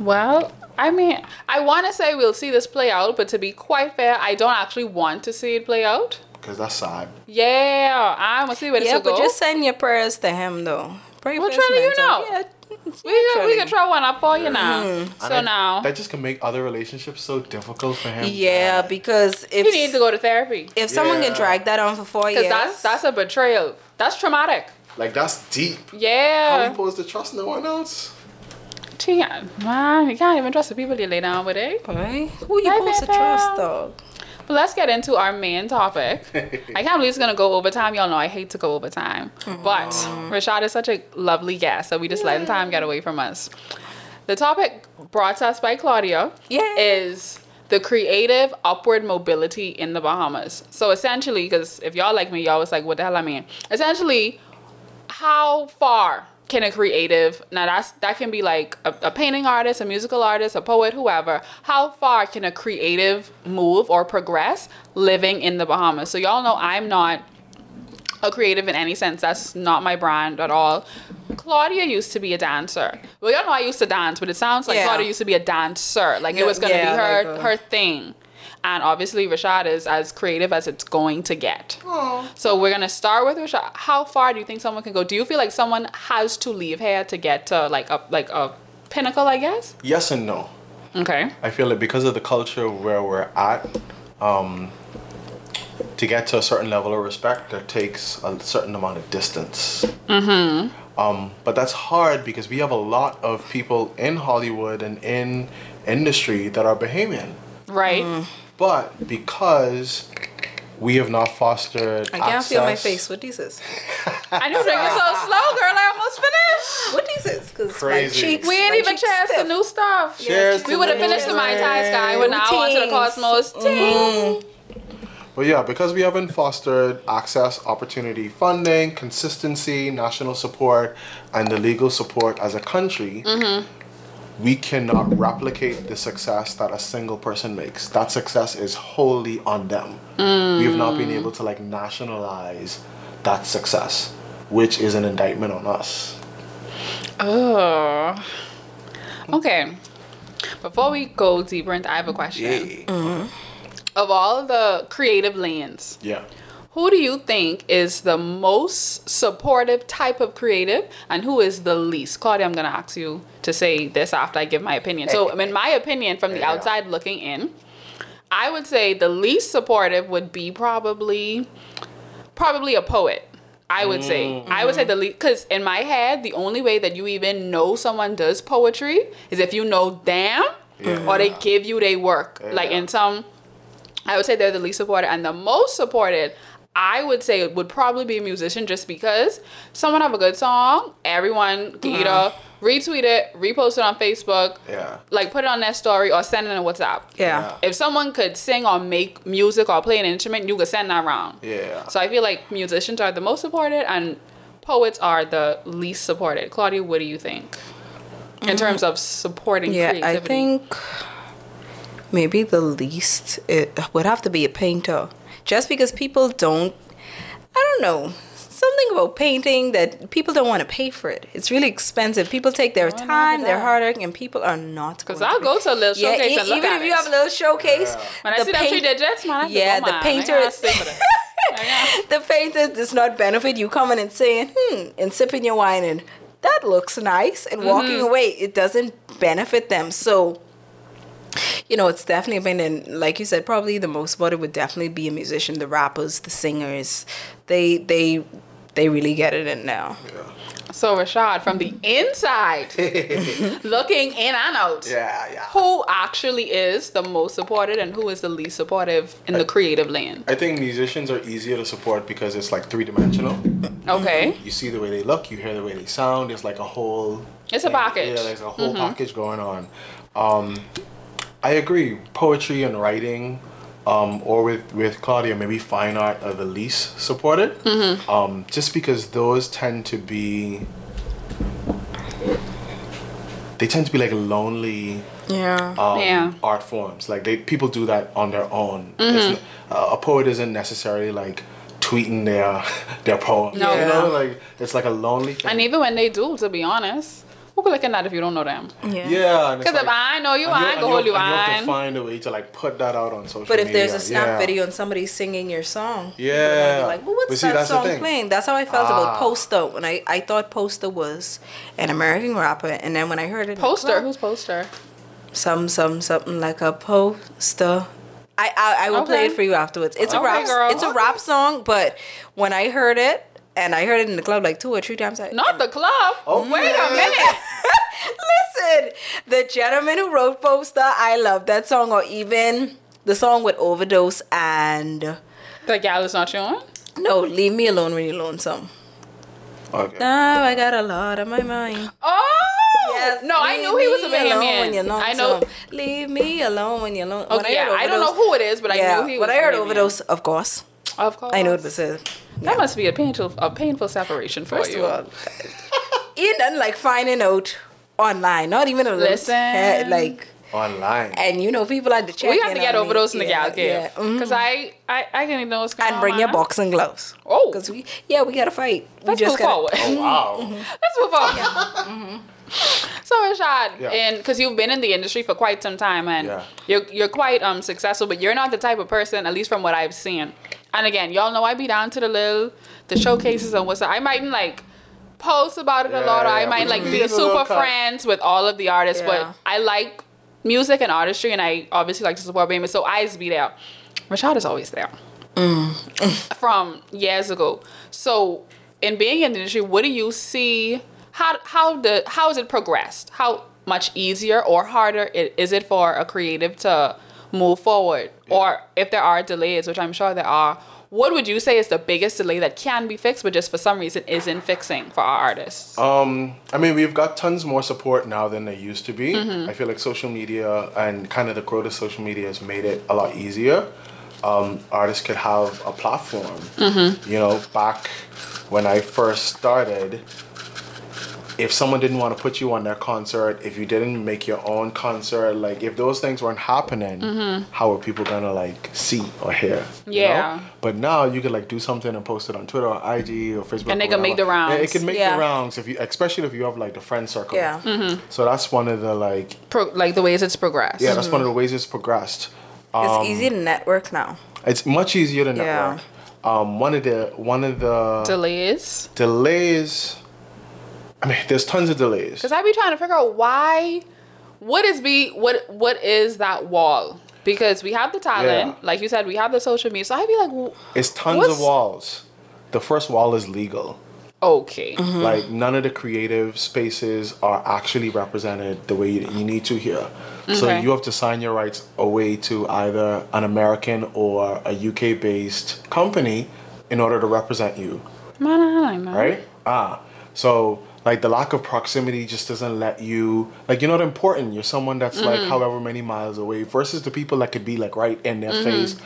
Well, I mean, I want to say we'll see this play out, but to be quite fair, I don't actually want to see it play out. Because that's sad. Yeah, I'm gonna see where this go. Yeah, but go. just send your prayers to him though. Pray Well, for his Trelly, you know. Yeah, we can, we can try one up for you now. And So I- now That just can make other relationships so difficult for him. Yeah, because if he needs to go to therapy if someone can drag that on for four years, that's that's a betrayal. That's traumatic. Like, that's deep. Yeah. How are you Yeah, supposed to trust no one else? Gee, man, you can't even trust the people you lay down with, eh? Right? Who you Right, supposed to trust, dog? But let's get into our main topic. I can't believe it's gonna go overtime. Y'all know I hate to go overtime. But Rashad is such a lovely guest, so we just letting time get away from us. The topic brought to us by Claudia Yay. is the creative upward mobility in the Bahamas. So essentially, because if y'all like me, y'all was like, what the hell I mean? Essentially, how far can a creative now that's that can be like a, a painting artist a musical artist a poet whoever how far can a creative move or progress living in the bahamas? So y'all know i'm not a creative in any sense. That's not my brand at all. Claudia used to be a dancer. Well y'all know i used to dance but it sounds like Yeah. claudia used to be a dancer. Like it was gonna yeah, be her like a- her thing and obviously Rashad is as creative as it's going to get. So we're gonna start with Rashad. How far do you think someone can go? Do you feel like someone has to leave here to get to like a like a pinnacle? I guess. Yes and no. Okay. I feel like because of the culture where we're at, um, to get to a certain level of respect, it takes a certain amount of distance. Mm-hmm. Um, but that's hard because we have a lot of people in Hollywood and in industry that are Bahamian. Right. Mm. But because we have not fostered I can't feel my face. What this is? <laughs> I knew drinking so slow, girl. I almost finished. What this is? Because my Crazy. cheeks. We ain't my even cheeks cheers to stiff. new stuff. Cheers We to would have finished the Mai Tai Sky, but now on to the Tings. Cosmos. Mm-hmm. Ting. But yeah, because we haven't fostered access, opportunity, funding, consistency, national support, and the legal support as a country, mm-hmm. We cannot replicate the success that a single person makes. That success is wholly on them. We have not been able to like nationalize that success, which is an indictment on us. Oh. Okay. Before we go deeper into, I have a question. Of all the creative lanes, Yeah. Who do you think is the most supportive type of creative and who is the least? Claudia, I'm going to ask you to say this after I give my opinion. So, in my opinion, from the outside looking in, I would say the least supportive would be probably probably a poet. I would say. Mm, I would say mm-hmm. the least because in my head, the only way that you even know someone does poetry is if you know them or they give you their work. Like in some, I would say they're the least supported and the most supported. I would say it would probably be a musician just because someone have a good song, everyone can either mm-hmm. retweet it, repost it on Facebook, Yeah. like put it on their story or send it in WhatsApp. Yeah. If someone could sing or make music or play an instrument, you could send that around. Yeah. So I feel like musicians are the most supported and poets are the least supported. Claudia, what do you think? In mm-hmm. terms of supporting Yeah, creativity. I think maybe the least it would have to be a painter. Just because people don't, I don't know, something about painting that people don't want to pay for it. It's really expensive. People take their time, their that. hard work, and people are not. Because going I'll to go to a little Yeah, showcase e- and look even at if it. you have a little showcase, when I the see them three paint- man, I have to yeah, the man. Painter gotta stay for this. I got- <laughs> the painter does not benefit you coming and saying, hmm, and sipping your wine and that looks nice and walking Mm-hmm. away. It doesn't benefit them. So, you know, it's definitely been, and like you said, probably the most about it would definitely be a musician, the rappers, the singers. They, they, they really get it in now. Yeah. So Rashad, from the inside, <laughs> looking in and out, Yeah, yeah. who actually is the most supported and who is the least supportive in the creative land? I think musicians are easier to support because it's like three dimensional. Okay. You see the way they look, you hear the way they sound. There's like a whole. It's a package. Yeah, there's a whole package going on. Um, I agree. Poetry and writing, um, or with with Claudia, maybe fine art are the least supported. Um, just because those tend to be. They tend to be like lonely Yeah. um, Yeah. art forms. Like they people do that on their own. It's n- uh, a poet isn't necessarily like tweeting their <laughs> their poem. No. You know, like it's like a lonely thing. And even when they do, to be honest, who could look at that if you don't know them? yeah. yeah, and it's Because if I know you, I ain't gonna hold you and you have to find a way to like put that out on social But if media. there's a snap yeah. video and somebody's singing your song, Yeah. people be like, well, what's see, that song playing? That's how I felt Ah. about Poster when I, I thought Poster was an American rapper, and then when I heard it, Poster, club, who's poster? some some something like a poster. I I, I will play it for you afterwards. It's a rap. girl. It's a rap song, but when I heard it. And I heard it in the club like two or three times. I, Not the club. Oh, Wait yeah. a minute. <laughs> Listen, the gentleman who wrote Poster, I love that song, or even the song with Overdose and The gal is not showing. No, Leave Me Alone When You're Lonesome. Okay. Now I got a lot on my mind. Oh Yes. no, I knew he was a me alone when you're I know. lonesome. Leave me alone when you're alone. Okay, oh, yeah, I don't know who it is, but I knew he was. When I heard Bahamian. overdose, of course, of course, I knew it was a. That must be a painful, a painful separation for First you. of all, <laughs> you done like finding out online, not even a Listen. te- like, Online. and you know people had to check. we have to get on me. overdose in the Yeah, gal cave yeah, because I, I, I didn't even know what's going on. and bring your boxing gloves. Oh. because we yeah we gotta fight. We Let's just move gotta. forward. oh wow. <laughs> Let's move on. <laughs> So Rashad, Yeah. and because you've been in the industry for quite some time, and Yeah. you're you're quite um successful, but you're not the type of person, at least from what I've seen. And again, y'all know I be down to the little the showcases and what's up. I mightn't like post about it a lot, or I yeah, might like be leave a little super friends with all of the artists, Yeah. but I like music and artistry, and I obviously like to support Bama, so I just be there. Rashad is always there mm. from years ago. So, in being in the industry, what do you see? How how the how has it progressed? How much easier or harder i- is it for a creative to move forward? Or if there are delays, which I'm sure there are, what would you say is the biggest delay that can be fixed, but just for some reason isn't fixing for our artists? Um, I mean, we've got tons more support now than there used to be. Mm-hmm. I feel like social media and kind of the growth of social media has made it a lot easier. Um, artists could have a platform. Mm-hmm. You know, back when I first started, if someone didn't want to put you on their concert, if you didn't make your own concert, like if those things weren't happening, how were people gonna like see or hear? you know? Mm-hmm. Yeah. But now you could like do something and post it on Twitter or IG or Facebook. And they can make the whatever. Yeah, rounds. it can make Yeah. the rounds if you, especially if you have like the friend circle. Yeah. Mm-hmm. So that's one of the like, Pro- like the ways it's progressed. yeah, that's one of the ways it's progressed. It's Um, easy to network now. It's much easier to Yeah. network. um, one of the one of the Delays. delays. I mean, there's tons of delays. Because I be trying to figure out why. What is be what what is that wall? Because we have the talent, Yeah. like you said, we have the social media. So I'd be like, It's tons of walls. The first wall is legal. okay, Mm-hmm. Like none of the creative spaces are actually represented the way you, you need to here. Okay. So you have to sign your rights away to either an American or a UK based company in order to represent you, man, I like that. right? Ah, so like the lack of proximity just doesn't let you like you're not important. You're someone that's like mm-hmm. however many miles away versus the people that could be like right in their mm-hmm. face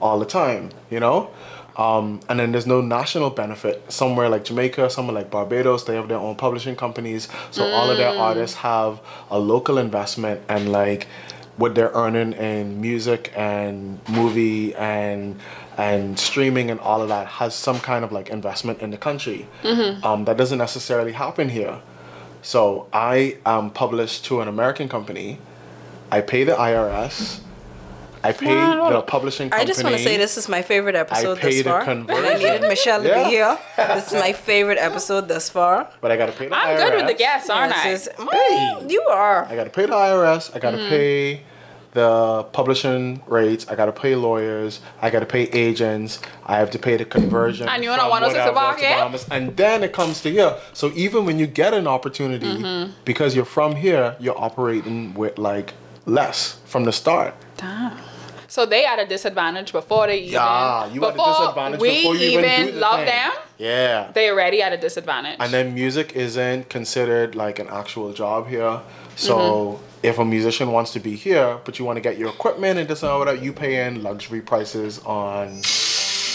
all the time, you know? Um, and then there's no national benefit. Somewhere like Jamaica, somewhere like Barbados, they have their own publishing companies. So all of their mm. artists have a local investment and like what they're earning in music and movie and and streaming and all of that has some kind of like investment in the country. Um, that doesn't necessarily happen here. So I am published to an American company. I pay the IRS. I pay Wow. the publishing company. I just want to say this is my favorite episode pay thus the far. conversion. I needed <laughs> Michelle to Yeah. be here. <laughs> This is my favorite episode thus far. But I gotta pay the IRS. I'm IRS. good with the guests, aren't I? This is- You are. I gotta pay the IRS. I Mm. gotta pay the publishing rates. I gotta pay lawyers. I gotta pay agents. I have to pay the conversion. And you from want us to whatever Bahamas, yeah? And then it comes to here. So even when you get an opportunity, Mm-hmm. because you're from here, you're operating with like less from the start. Damn. So they at a disadvantage before they even. Yeah, you at a before disadvantage we before you even, even do the love thing. them. Yeah. They already at a disadvantage. And then music isn't considered like an actual job here. So Mm-hmm. If a musician wants to be here, but you want to get your equipment and this and all that, you pay in luxury prices on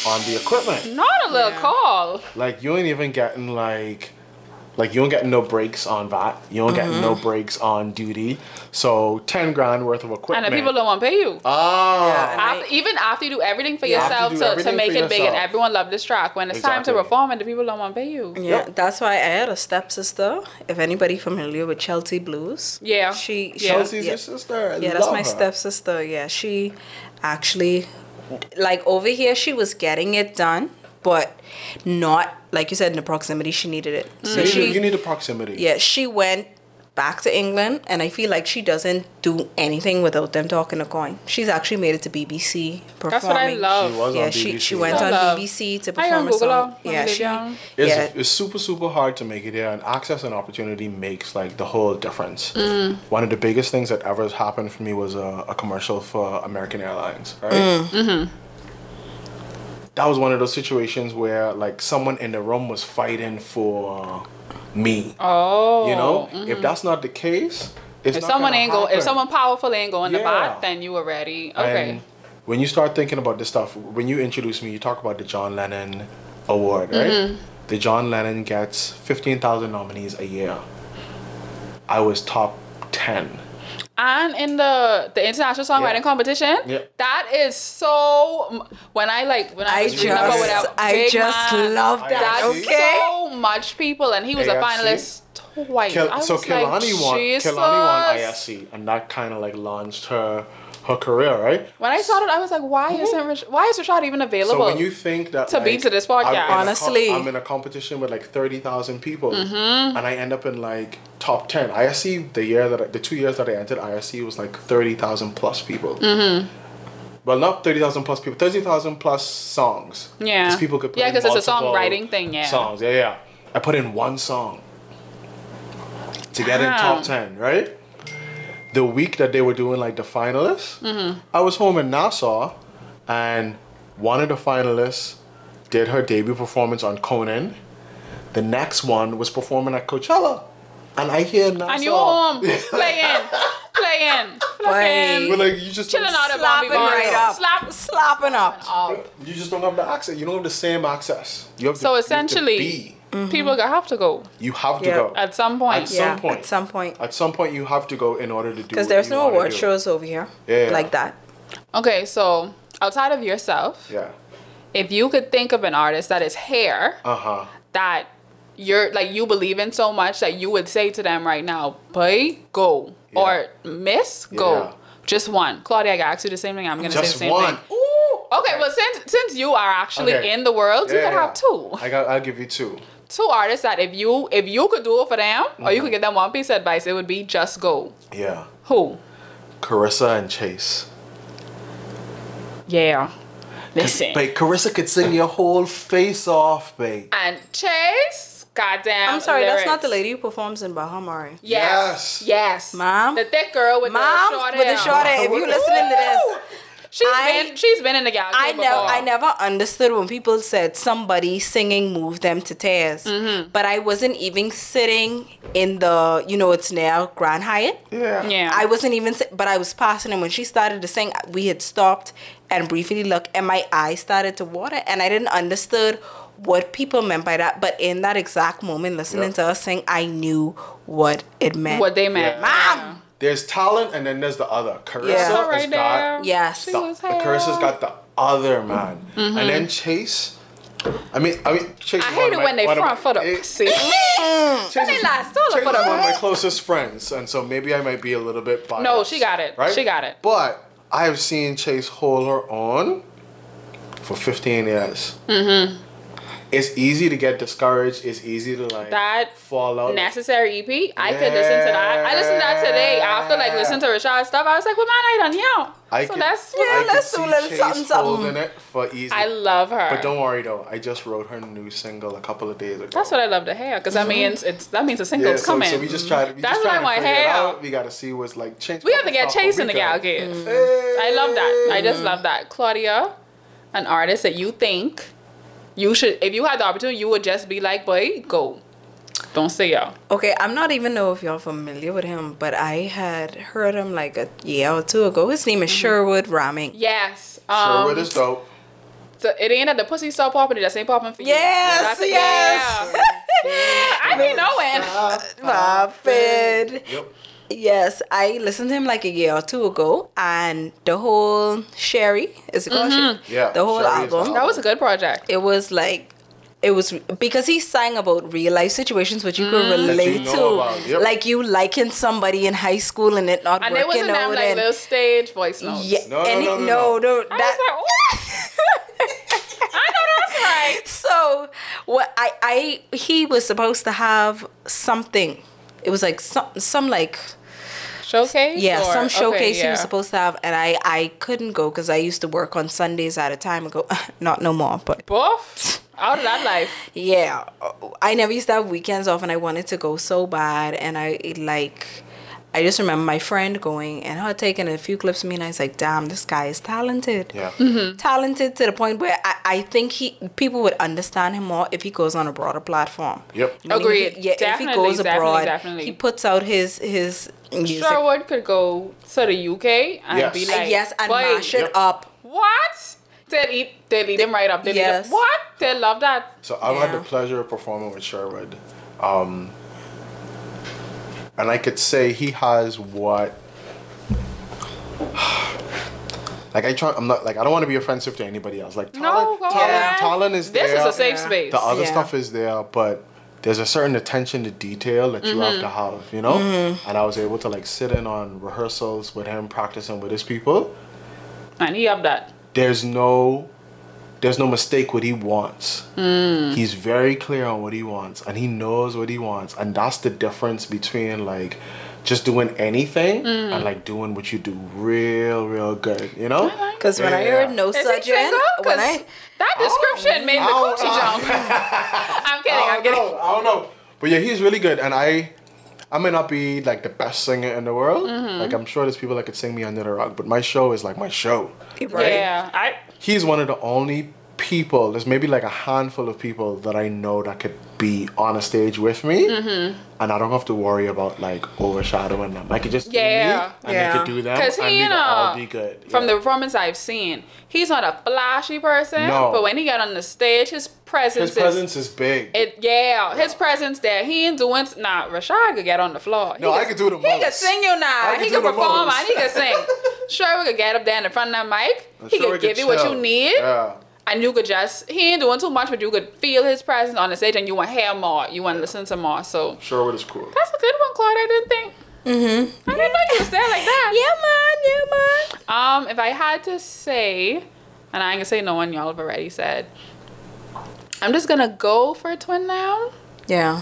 on the equipment. Not a little call. Like you ain't even getting like like you don't get no breaks on VAT. You don't get Mm-hmm. no breaks on duty. So ten grand worth of equipment. And the people don't want to pay you. Ah. Yeah, and After, even after you do everything for You have to yourself to, to make for it big and everyone love this track, when it's time to reform perform it, the people don't want to pay you. Yeah, Yep. that's why I had a stepsister. If anybody familiar with Chelsea Blues, Yeah. she, she Chelsea's yeah, your sister. I yeah, that's my her. stepsister. Yeah, she actually, like over here, she was getting it done, but not like you said in the proximity she needed it. So You need, she, you need the proximity. yeah, she went back to England, and I feel like she doesn't do anything without them talking a coin. She's actually made it to BBC performing. That's what I love. She was Yeah, on she BBC. she went I on love. BBC to I perform a song. Yeah, she. down. It's, yeah, it's super super hard to make it here and access and opportunity makes like the whole difference Mm. one of the biggest things that ever happened for me was a, a commercial for american airlines right Mm. mm-hmm. That was one of those situations where like someone in the room was fighting for me Oh. you know if that's not the case it's If someone ain't go, if someone powerful ain't going to Yeah. bat, then you already okay. And when you start thinking about this stuff, when you introduce me, you talk about the John Lennon Award, right? Mm-hmm. The John Lennon gets 15,000 nominees a year. I was top 10. And in the the international songwriting Yeah. competition, Yeah. that is so. When I like when I I was reading about just, whatever, I Big just Man, love I that. That's. Okay. so much people, and he was a finalist twice. Kil- I so was Kilani like, won. Jesus. Kilani won ISC, and that kind of like launched her her career, right? When I saw it, I was like, why isn't Rich- why is Rashad even available? So when you think that To be to this I'm podcast. in com- Honestly. I'm in a competition with like thirty thousand people, Mm-hmm. and I end up in like top ten. ISC the year that I, the two years that I entered ISC was like thirty thousand plus people. Mm-hmm. Well, not thirty thousand plus people, thirty thousand plus songs. Yeah. 'Cause people could put Yeah, because it's a multiple songwriting thing, yeah. Songs, yeah, yeah. I put in one song to get in top ten, right? The week that they were doing like the finalists, Mm-hmm. I was home in Nassau, and one of the finalists did her debut performance on Conan. The next one was performing at Coachella, and I hear Nassau. and you're home <laughs> playing, playing, flipping, But like you just chilling out Slapping Bobby right up. Slap. Slapping up. You just don't have the access. You don't have the same access. You have to, So you have to essentially, be. people gonna have to go you have to Yeah. go at some point. At some Yeah, point. at some point. At some point, you have to go in order to do. Because there's you no wanna award shows over here Yeah. like that. Okay, so outside of yourself, Yeah. if you could think of an artist that is hair Uh huh. that you're like you believe in so much that you would say to them right now, boy, go. Yeah. Or miss, go. Yeah. Just one. Claudia, I asked you the same thing. I'm gonna say the Just same one. thing. Ooh. Okay, well since since you are actually Okay. in the world, you Yeah, could yeah. have two. I got. I'll give you two. Two artists that if you if you could do it for them, or Mm-hmm. you could give them one piece of advice, it would be just go. Yeah, Who? Carissa and Chase. Yeah. Listen. Babe, Carissa could sing your whole face off, babe. And Chase, goddamn. I'm sorry, that's not the lady who performs in Bahamari. Yes. Yes. Yes. Mom? The thick girl with Mom, the short hair. with hair. the short hair. If you listening to this, She's I- been she's been in the gal. I before. never, I never understood when people said somebody singing moved them to tears. Mm-hmm. But I wasn't even sitting in the, you know, it's now Grand Hyatt. Yeah. Yeah. I wasn't even, but I was passing, and when she started to sing, we had stopped and briefly looked, and my eyes started to water, and I didn't understood what people meant by that. But in that exact moment, listening Yeah. to her sing, I knew what it meant. what they meant. Yeah. Mom! There's talent, and then there's the other. Carissa Yeah. So has right got there. Yes. She the, was the hell. Carissa's got the other man, and then Chase. I mean, I mean, Chase. I hate it my- when they one of front for my- the eh, pussy. <laughs> Chase They is, lie, still for the one of my closest friends, and so maybe I might be a little bit biased. No, she got it. Right? She got it. But I have seen Chase hold her on for 15 years. Mm-hmm. It's easy to get discouraged. It's easy to like That fall out. Necessary EP. I could listen to that. I listened to that today after like listening to Rashad's stuff. I was like, well, man, I done here. I so could, that's Yeah, let's do little something, something. holding it for easy. I love her. But don't worry though, I just wrote her new single a couple of days ago. That's what I love to hear because that means it's that means a Mm-hmm. yeah, single's so, coming. so we just try to. We That's just what I to want figure it We got to see what's like change. we have to get in the gal. Hey. I love that. I just love that. Claudia, an artist that you think you should, if you had the opportunity, you would just be like, boy, go. Don't say y'all. Okay, I'm not even know if y'all familiar with him, but I had heard him like a year or two ago. His name is Sherwood Ramming. Yes. Um, Sherwood is dope. so it ain't that the pussy stop popping, it just ain't popping for you. Yes, That's yes. Yeah. <laughs> I be knowing. Rapid. Yep. Yes, I listened to him like a year or two ago, and the whole Sherry is it called mm-hmm. Sherry? Yeah, the whole Sherry album. That was a good project. It was like. It was because he sang about real life situations which you could mm. relate know to, about, yep. like you liking somebody in high school and it not And it wasn't them like little stage voice notes. yeah, No, no, and no, it- no, no, I that, was like, ooh. <laughs> I know that's right. So what I I he was supposed to have something. It was like some some like Showcase? yeah or- some okay, showcase he yeah. was supposed to have, and I I couldn't go because I used to work on Sundays at a time ago. <laughs> Not no more, but Buff. Out of that life. yeah, I never used to have weekends off, and I wanted to go so bad, and I like. I just remember my friend going and her taking a few clips of me, and I was like, "Damn, this guy is talented." Yeah. Mm-hmm. talented to the point where I, I think he people would understand him more if he goes on a broader platform. Yep. Meaning Agreed. If he, yeah, if he Definitely, goes definitely, abroad, definitely. he puts out his his music. Sherwood could go to the UK and Yes. be like, yes, and "Boy, mash it Yep. up. What? They'll eat, they'll eat him right up. They'll Yes. eat him. What? They love that. So I've had the pleasure of performing with Sherwood. Um, and I could say he has what <sighs> like I try I'm not like I don't want to be offensive to anybody else. Like No, talent, go talent, ahead. talent is there. This there. is a safe Yeah. space. the other Yeah. stuff is there, but there's a certain attention to detail that you have to Mm-hmm. have, you know? And I was able to like sit in on rehearsals with him, practicing with his people. And he have that. There's no there's no mistake what he wants. Mm. He's very clear on what he wants and he knows what he wants. And that's the difference between like just doing anything Mm. and like doing what you do real, real good, you know? Because when I Yeah. heard no Is he such single? when 'Cause I that description made the I don't coochie know. jump. <laughs> <laughs> I'm kidding. I I'm don't kidding. know. I don't know. But yeah, he's really good. And I I may not be like the best singer in the world. Mm-hmm. Like I'm sure there's people that could sing me under the rug, but my show is like my show. right? Yeah, I He's one of the only people, there's maybe like a handful of people that I know that could be on a stage with me. Mm-hmm. And I don't have to worry about like overshadowing them. I could just Yeah. me and Yeah. they could do them. Because and he, we you could all know, be good. from Yeah. the performance I've seen, he's not a flashy person. No. But when he got on the stage, his presence, His presence is big. it. Yeah, his presence there. He ain't doing nah. Rashad could get on the floor. No, he I could do the most. He could sing you now. I could He could perform and he could sing. sure, we could get up there in the front of that mic. I'm he sure could give you what you need. Yeah. And you could just, he ain't doing too much, but you could feel his presence on the stage and you want to hear more. You want to listen to more. So Sherwood is cool. that's a good one, Claude. I didn't think. Mm-hmm. I didn't know you was there like that. <laughs> Yeah, man. Yeah, man. Um, if I had to say and I ain't gonna say no one y'all have already said. I'm just gonna go for a twin now. Yeah.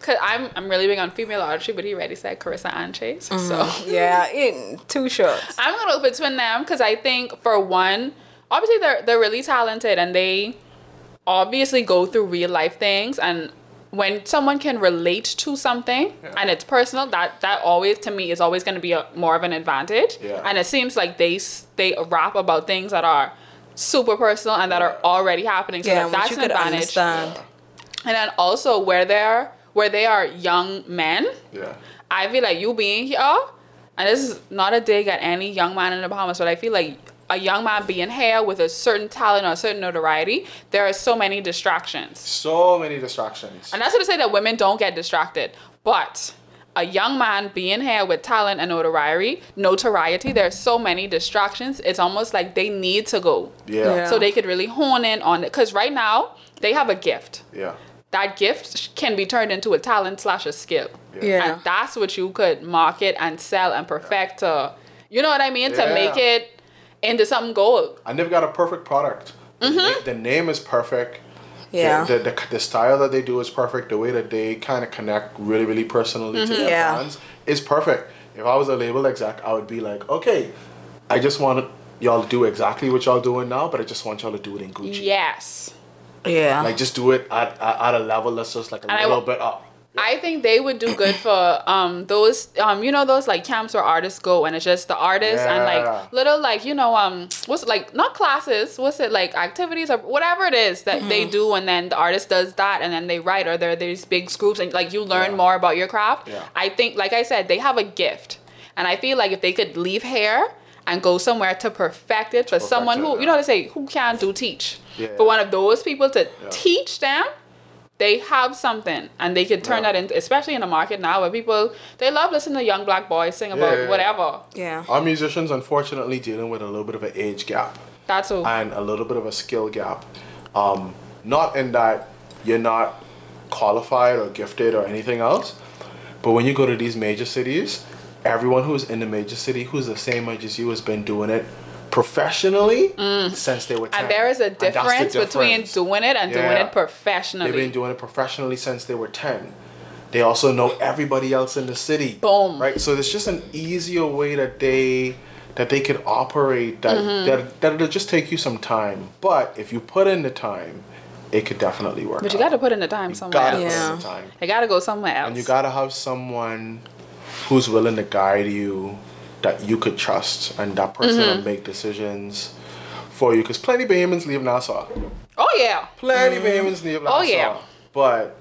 Cause I'm I'm really big on female artistry, but he already said Carissa and Chase. So Mm-hmm. Yeah, <laughs> in two shots. I'm gonna look for Twin Nam because I think for one, obviously they're they're really talented and they obviously go through real life things and when someone can relate to something and it's personal, that that always to me is always going to be a, more of an advantage. Yeah. And it seems like they they rap about things that are super personal and that are already happening. So Yeah, that, that's an advantage. understand. And then also where they're where they are young men. Yeah. I feel like you being here, and this is not a dig at any young man in the Bahamas, but I feel like a young man being here with a certain talent or a certain notoriety, there are so many distractions. So many distractions. And that's not to say that women don't get distracted, but a young man being here with talent and notoriety, notoriety, there's so many distractions. It's almost like they need to go. Yeah. Yeah. So they could really hone in on it. Because right now, they have a gift. Yeah. That gift can be turned into a talent slash a skill. Yeah. And that's what you could market and sell and perfect to, you know what I mean? Yeah. To make it into something gold. And they've got a perfect product. The, mm-hmm. na- the name is perfect. Yeah. The, the, the, style that they do is perfect. The way that they kind of connect really, really personally to mm-hmm. their Yeah. fans is perfect. If I was a label exec, I would be like, okay, I just want y'all to do exactly what y'all doing now, but I just want y'all to do it in Gucci. Yes. Yeah. Like just do it at, at, at a level that's just like a And little wa- bit up. I think they would do good for um those um you know those like camps where artists go and it's just the artists and like little like you know um what's like not classes what's it like activities or whatever it is that they Mm-hmm. do and then the artist does that and then they write or there these big groups and like you learn Yeah. more about your craft. Yeah. I think like I said they have a gift and I feel like if they could leave hair and go somewhere to perfect it for perfect someone it, who yeah. you know how they say who can do teach Yeah. for one of those people to Yeah. teach them they have something and they can turn Yeah. that into especially in the market now where people they love listening to young black boys sing about Yeah. whatever yeah. Our musicians, unfortunately, dealing with a little bit of an age gap. that's all and a little bit of a skill gap. Um, not in that you're not qualified or gifted or anything else, but when you go to these major cities, everyone who's in the major city who's the same age as you has been doing it professionally since they were 10. Mm. and there is a And that's the difference between doing it and doing it professionally They've been doing it professionally since they were 10. They also know everybody else in the city. Boom. Right? So there's just an easier way that they that they could operate that Mm-hmm. that that'll just take you some time. But if you put in the time, it could definitely work. but you out. got to put in the time somewhere gotta else put Yeah. in the time. you got to go somewhere else And you gotta have someone who's willing to guide you that you could trust and that person Mm-hmm. will make decisions for you. Because plenty of Bahamians leave Nassau. oh yeah Plenty of Bahamians leave Nassau. Oh, yeah. But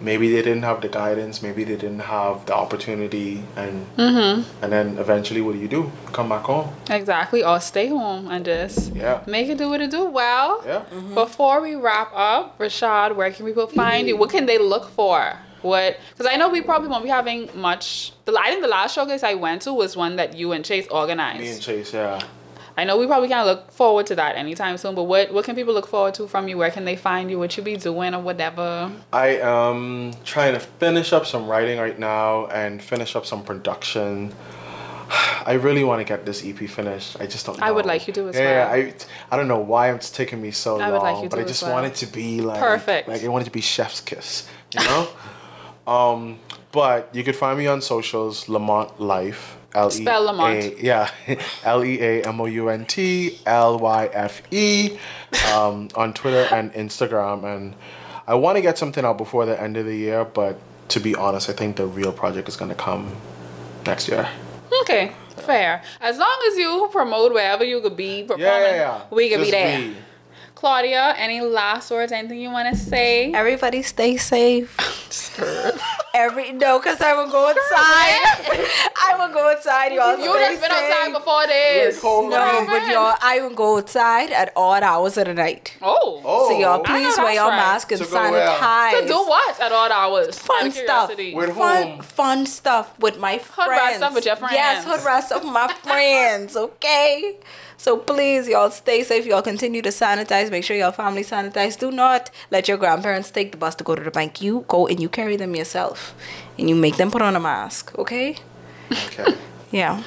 maybe they didn't have the guidance, maybe they didn't have the opportunity and Mm-hmm. and then eventually what do you do? Come back home. exactly or stay home and just Yeah. make it do what it do well Yeah. Before we wrap up, Rashad, where can people find you? What can they look for? What? Because I know we probably won't be having much. The I think the last showcase I went to was one that you and Chase organized. Me and Chase, yeah. I know we probably can't look forward to that anytime soon. But what what can people look forward to from you? Where can they find you? What you be doing or whatever? I am trying to finish up some writing right now and finish up some production. <sighs> I really want to get this EP finished. I just don't know. I would like you to as yeah, well. I, I don't know why it's taking me so I long, like but I just well. want it to be like Perfect. Like I want it to be chef's kiss, you know? <laughs> um, but you could find me on socials, Leamount Lyfe. L E Spell Leamount. Yeah, <laughs> L E A M O U N T L Y F E um, on Twitter and Instagram. And I want to get something out before the end of the year, but to be honest, I think the real project is going to come next year. Okay, fair. As long as you promote wherever you could be performing, Yeah, yeah, yeah. we could be there. Claudia, any last words? Anything you want to say? Everybody stay safe. Every no, cause I will go outside. <laughs> I will go outside, y'all. You stay just been outside safe. before this. cold. No, but y'all, I will go outside at odd hours of the night. Oh. Oh. So y'all, please wear your right. mask and To go where? sanitize. To do what at odd hours? Fun stuff. With fun, whom? fun stuff with my Hood friends. rat stuff with your Yes, friends. hood rat stuff with my <laughs> friends. Okay. So please, y'all stay safe. Y'all continue to sanitize. Make sure your family sanitize. Do not let your grandparents take the bus to go to the bank. You go and you carry them yourself, and you make them put on a mask. Okay. Okay. <laughs> Yeah.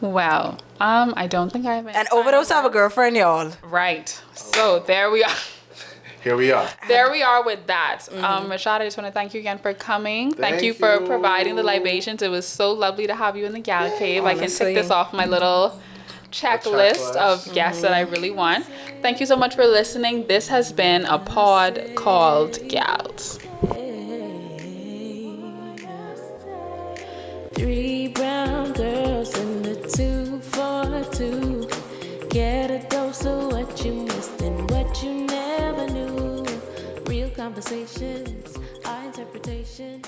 Well, um, I don't think I have. any And overdose final have a girlfriend, y'all. Right. So there we are. <laughs> Here we are. There we are with that. Um, Rashad, I just want to thank you again for coming. Thank, Thank you for you. providing the libations. It was so lovely to have you in the gal cave. I can take this off my little checklist, checklist. of guests that I really mm-hmm. want. Thank you so much for listening. This has been a pod called Gals. Three brown girls in the two four two. Get a dose of what you missed and what you never knew. Real conversations, our interpretation.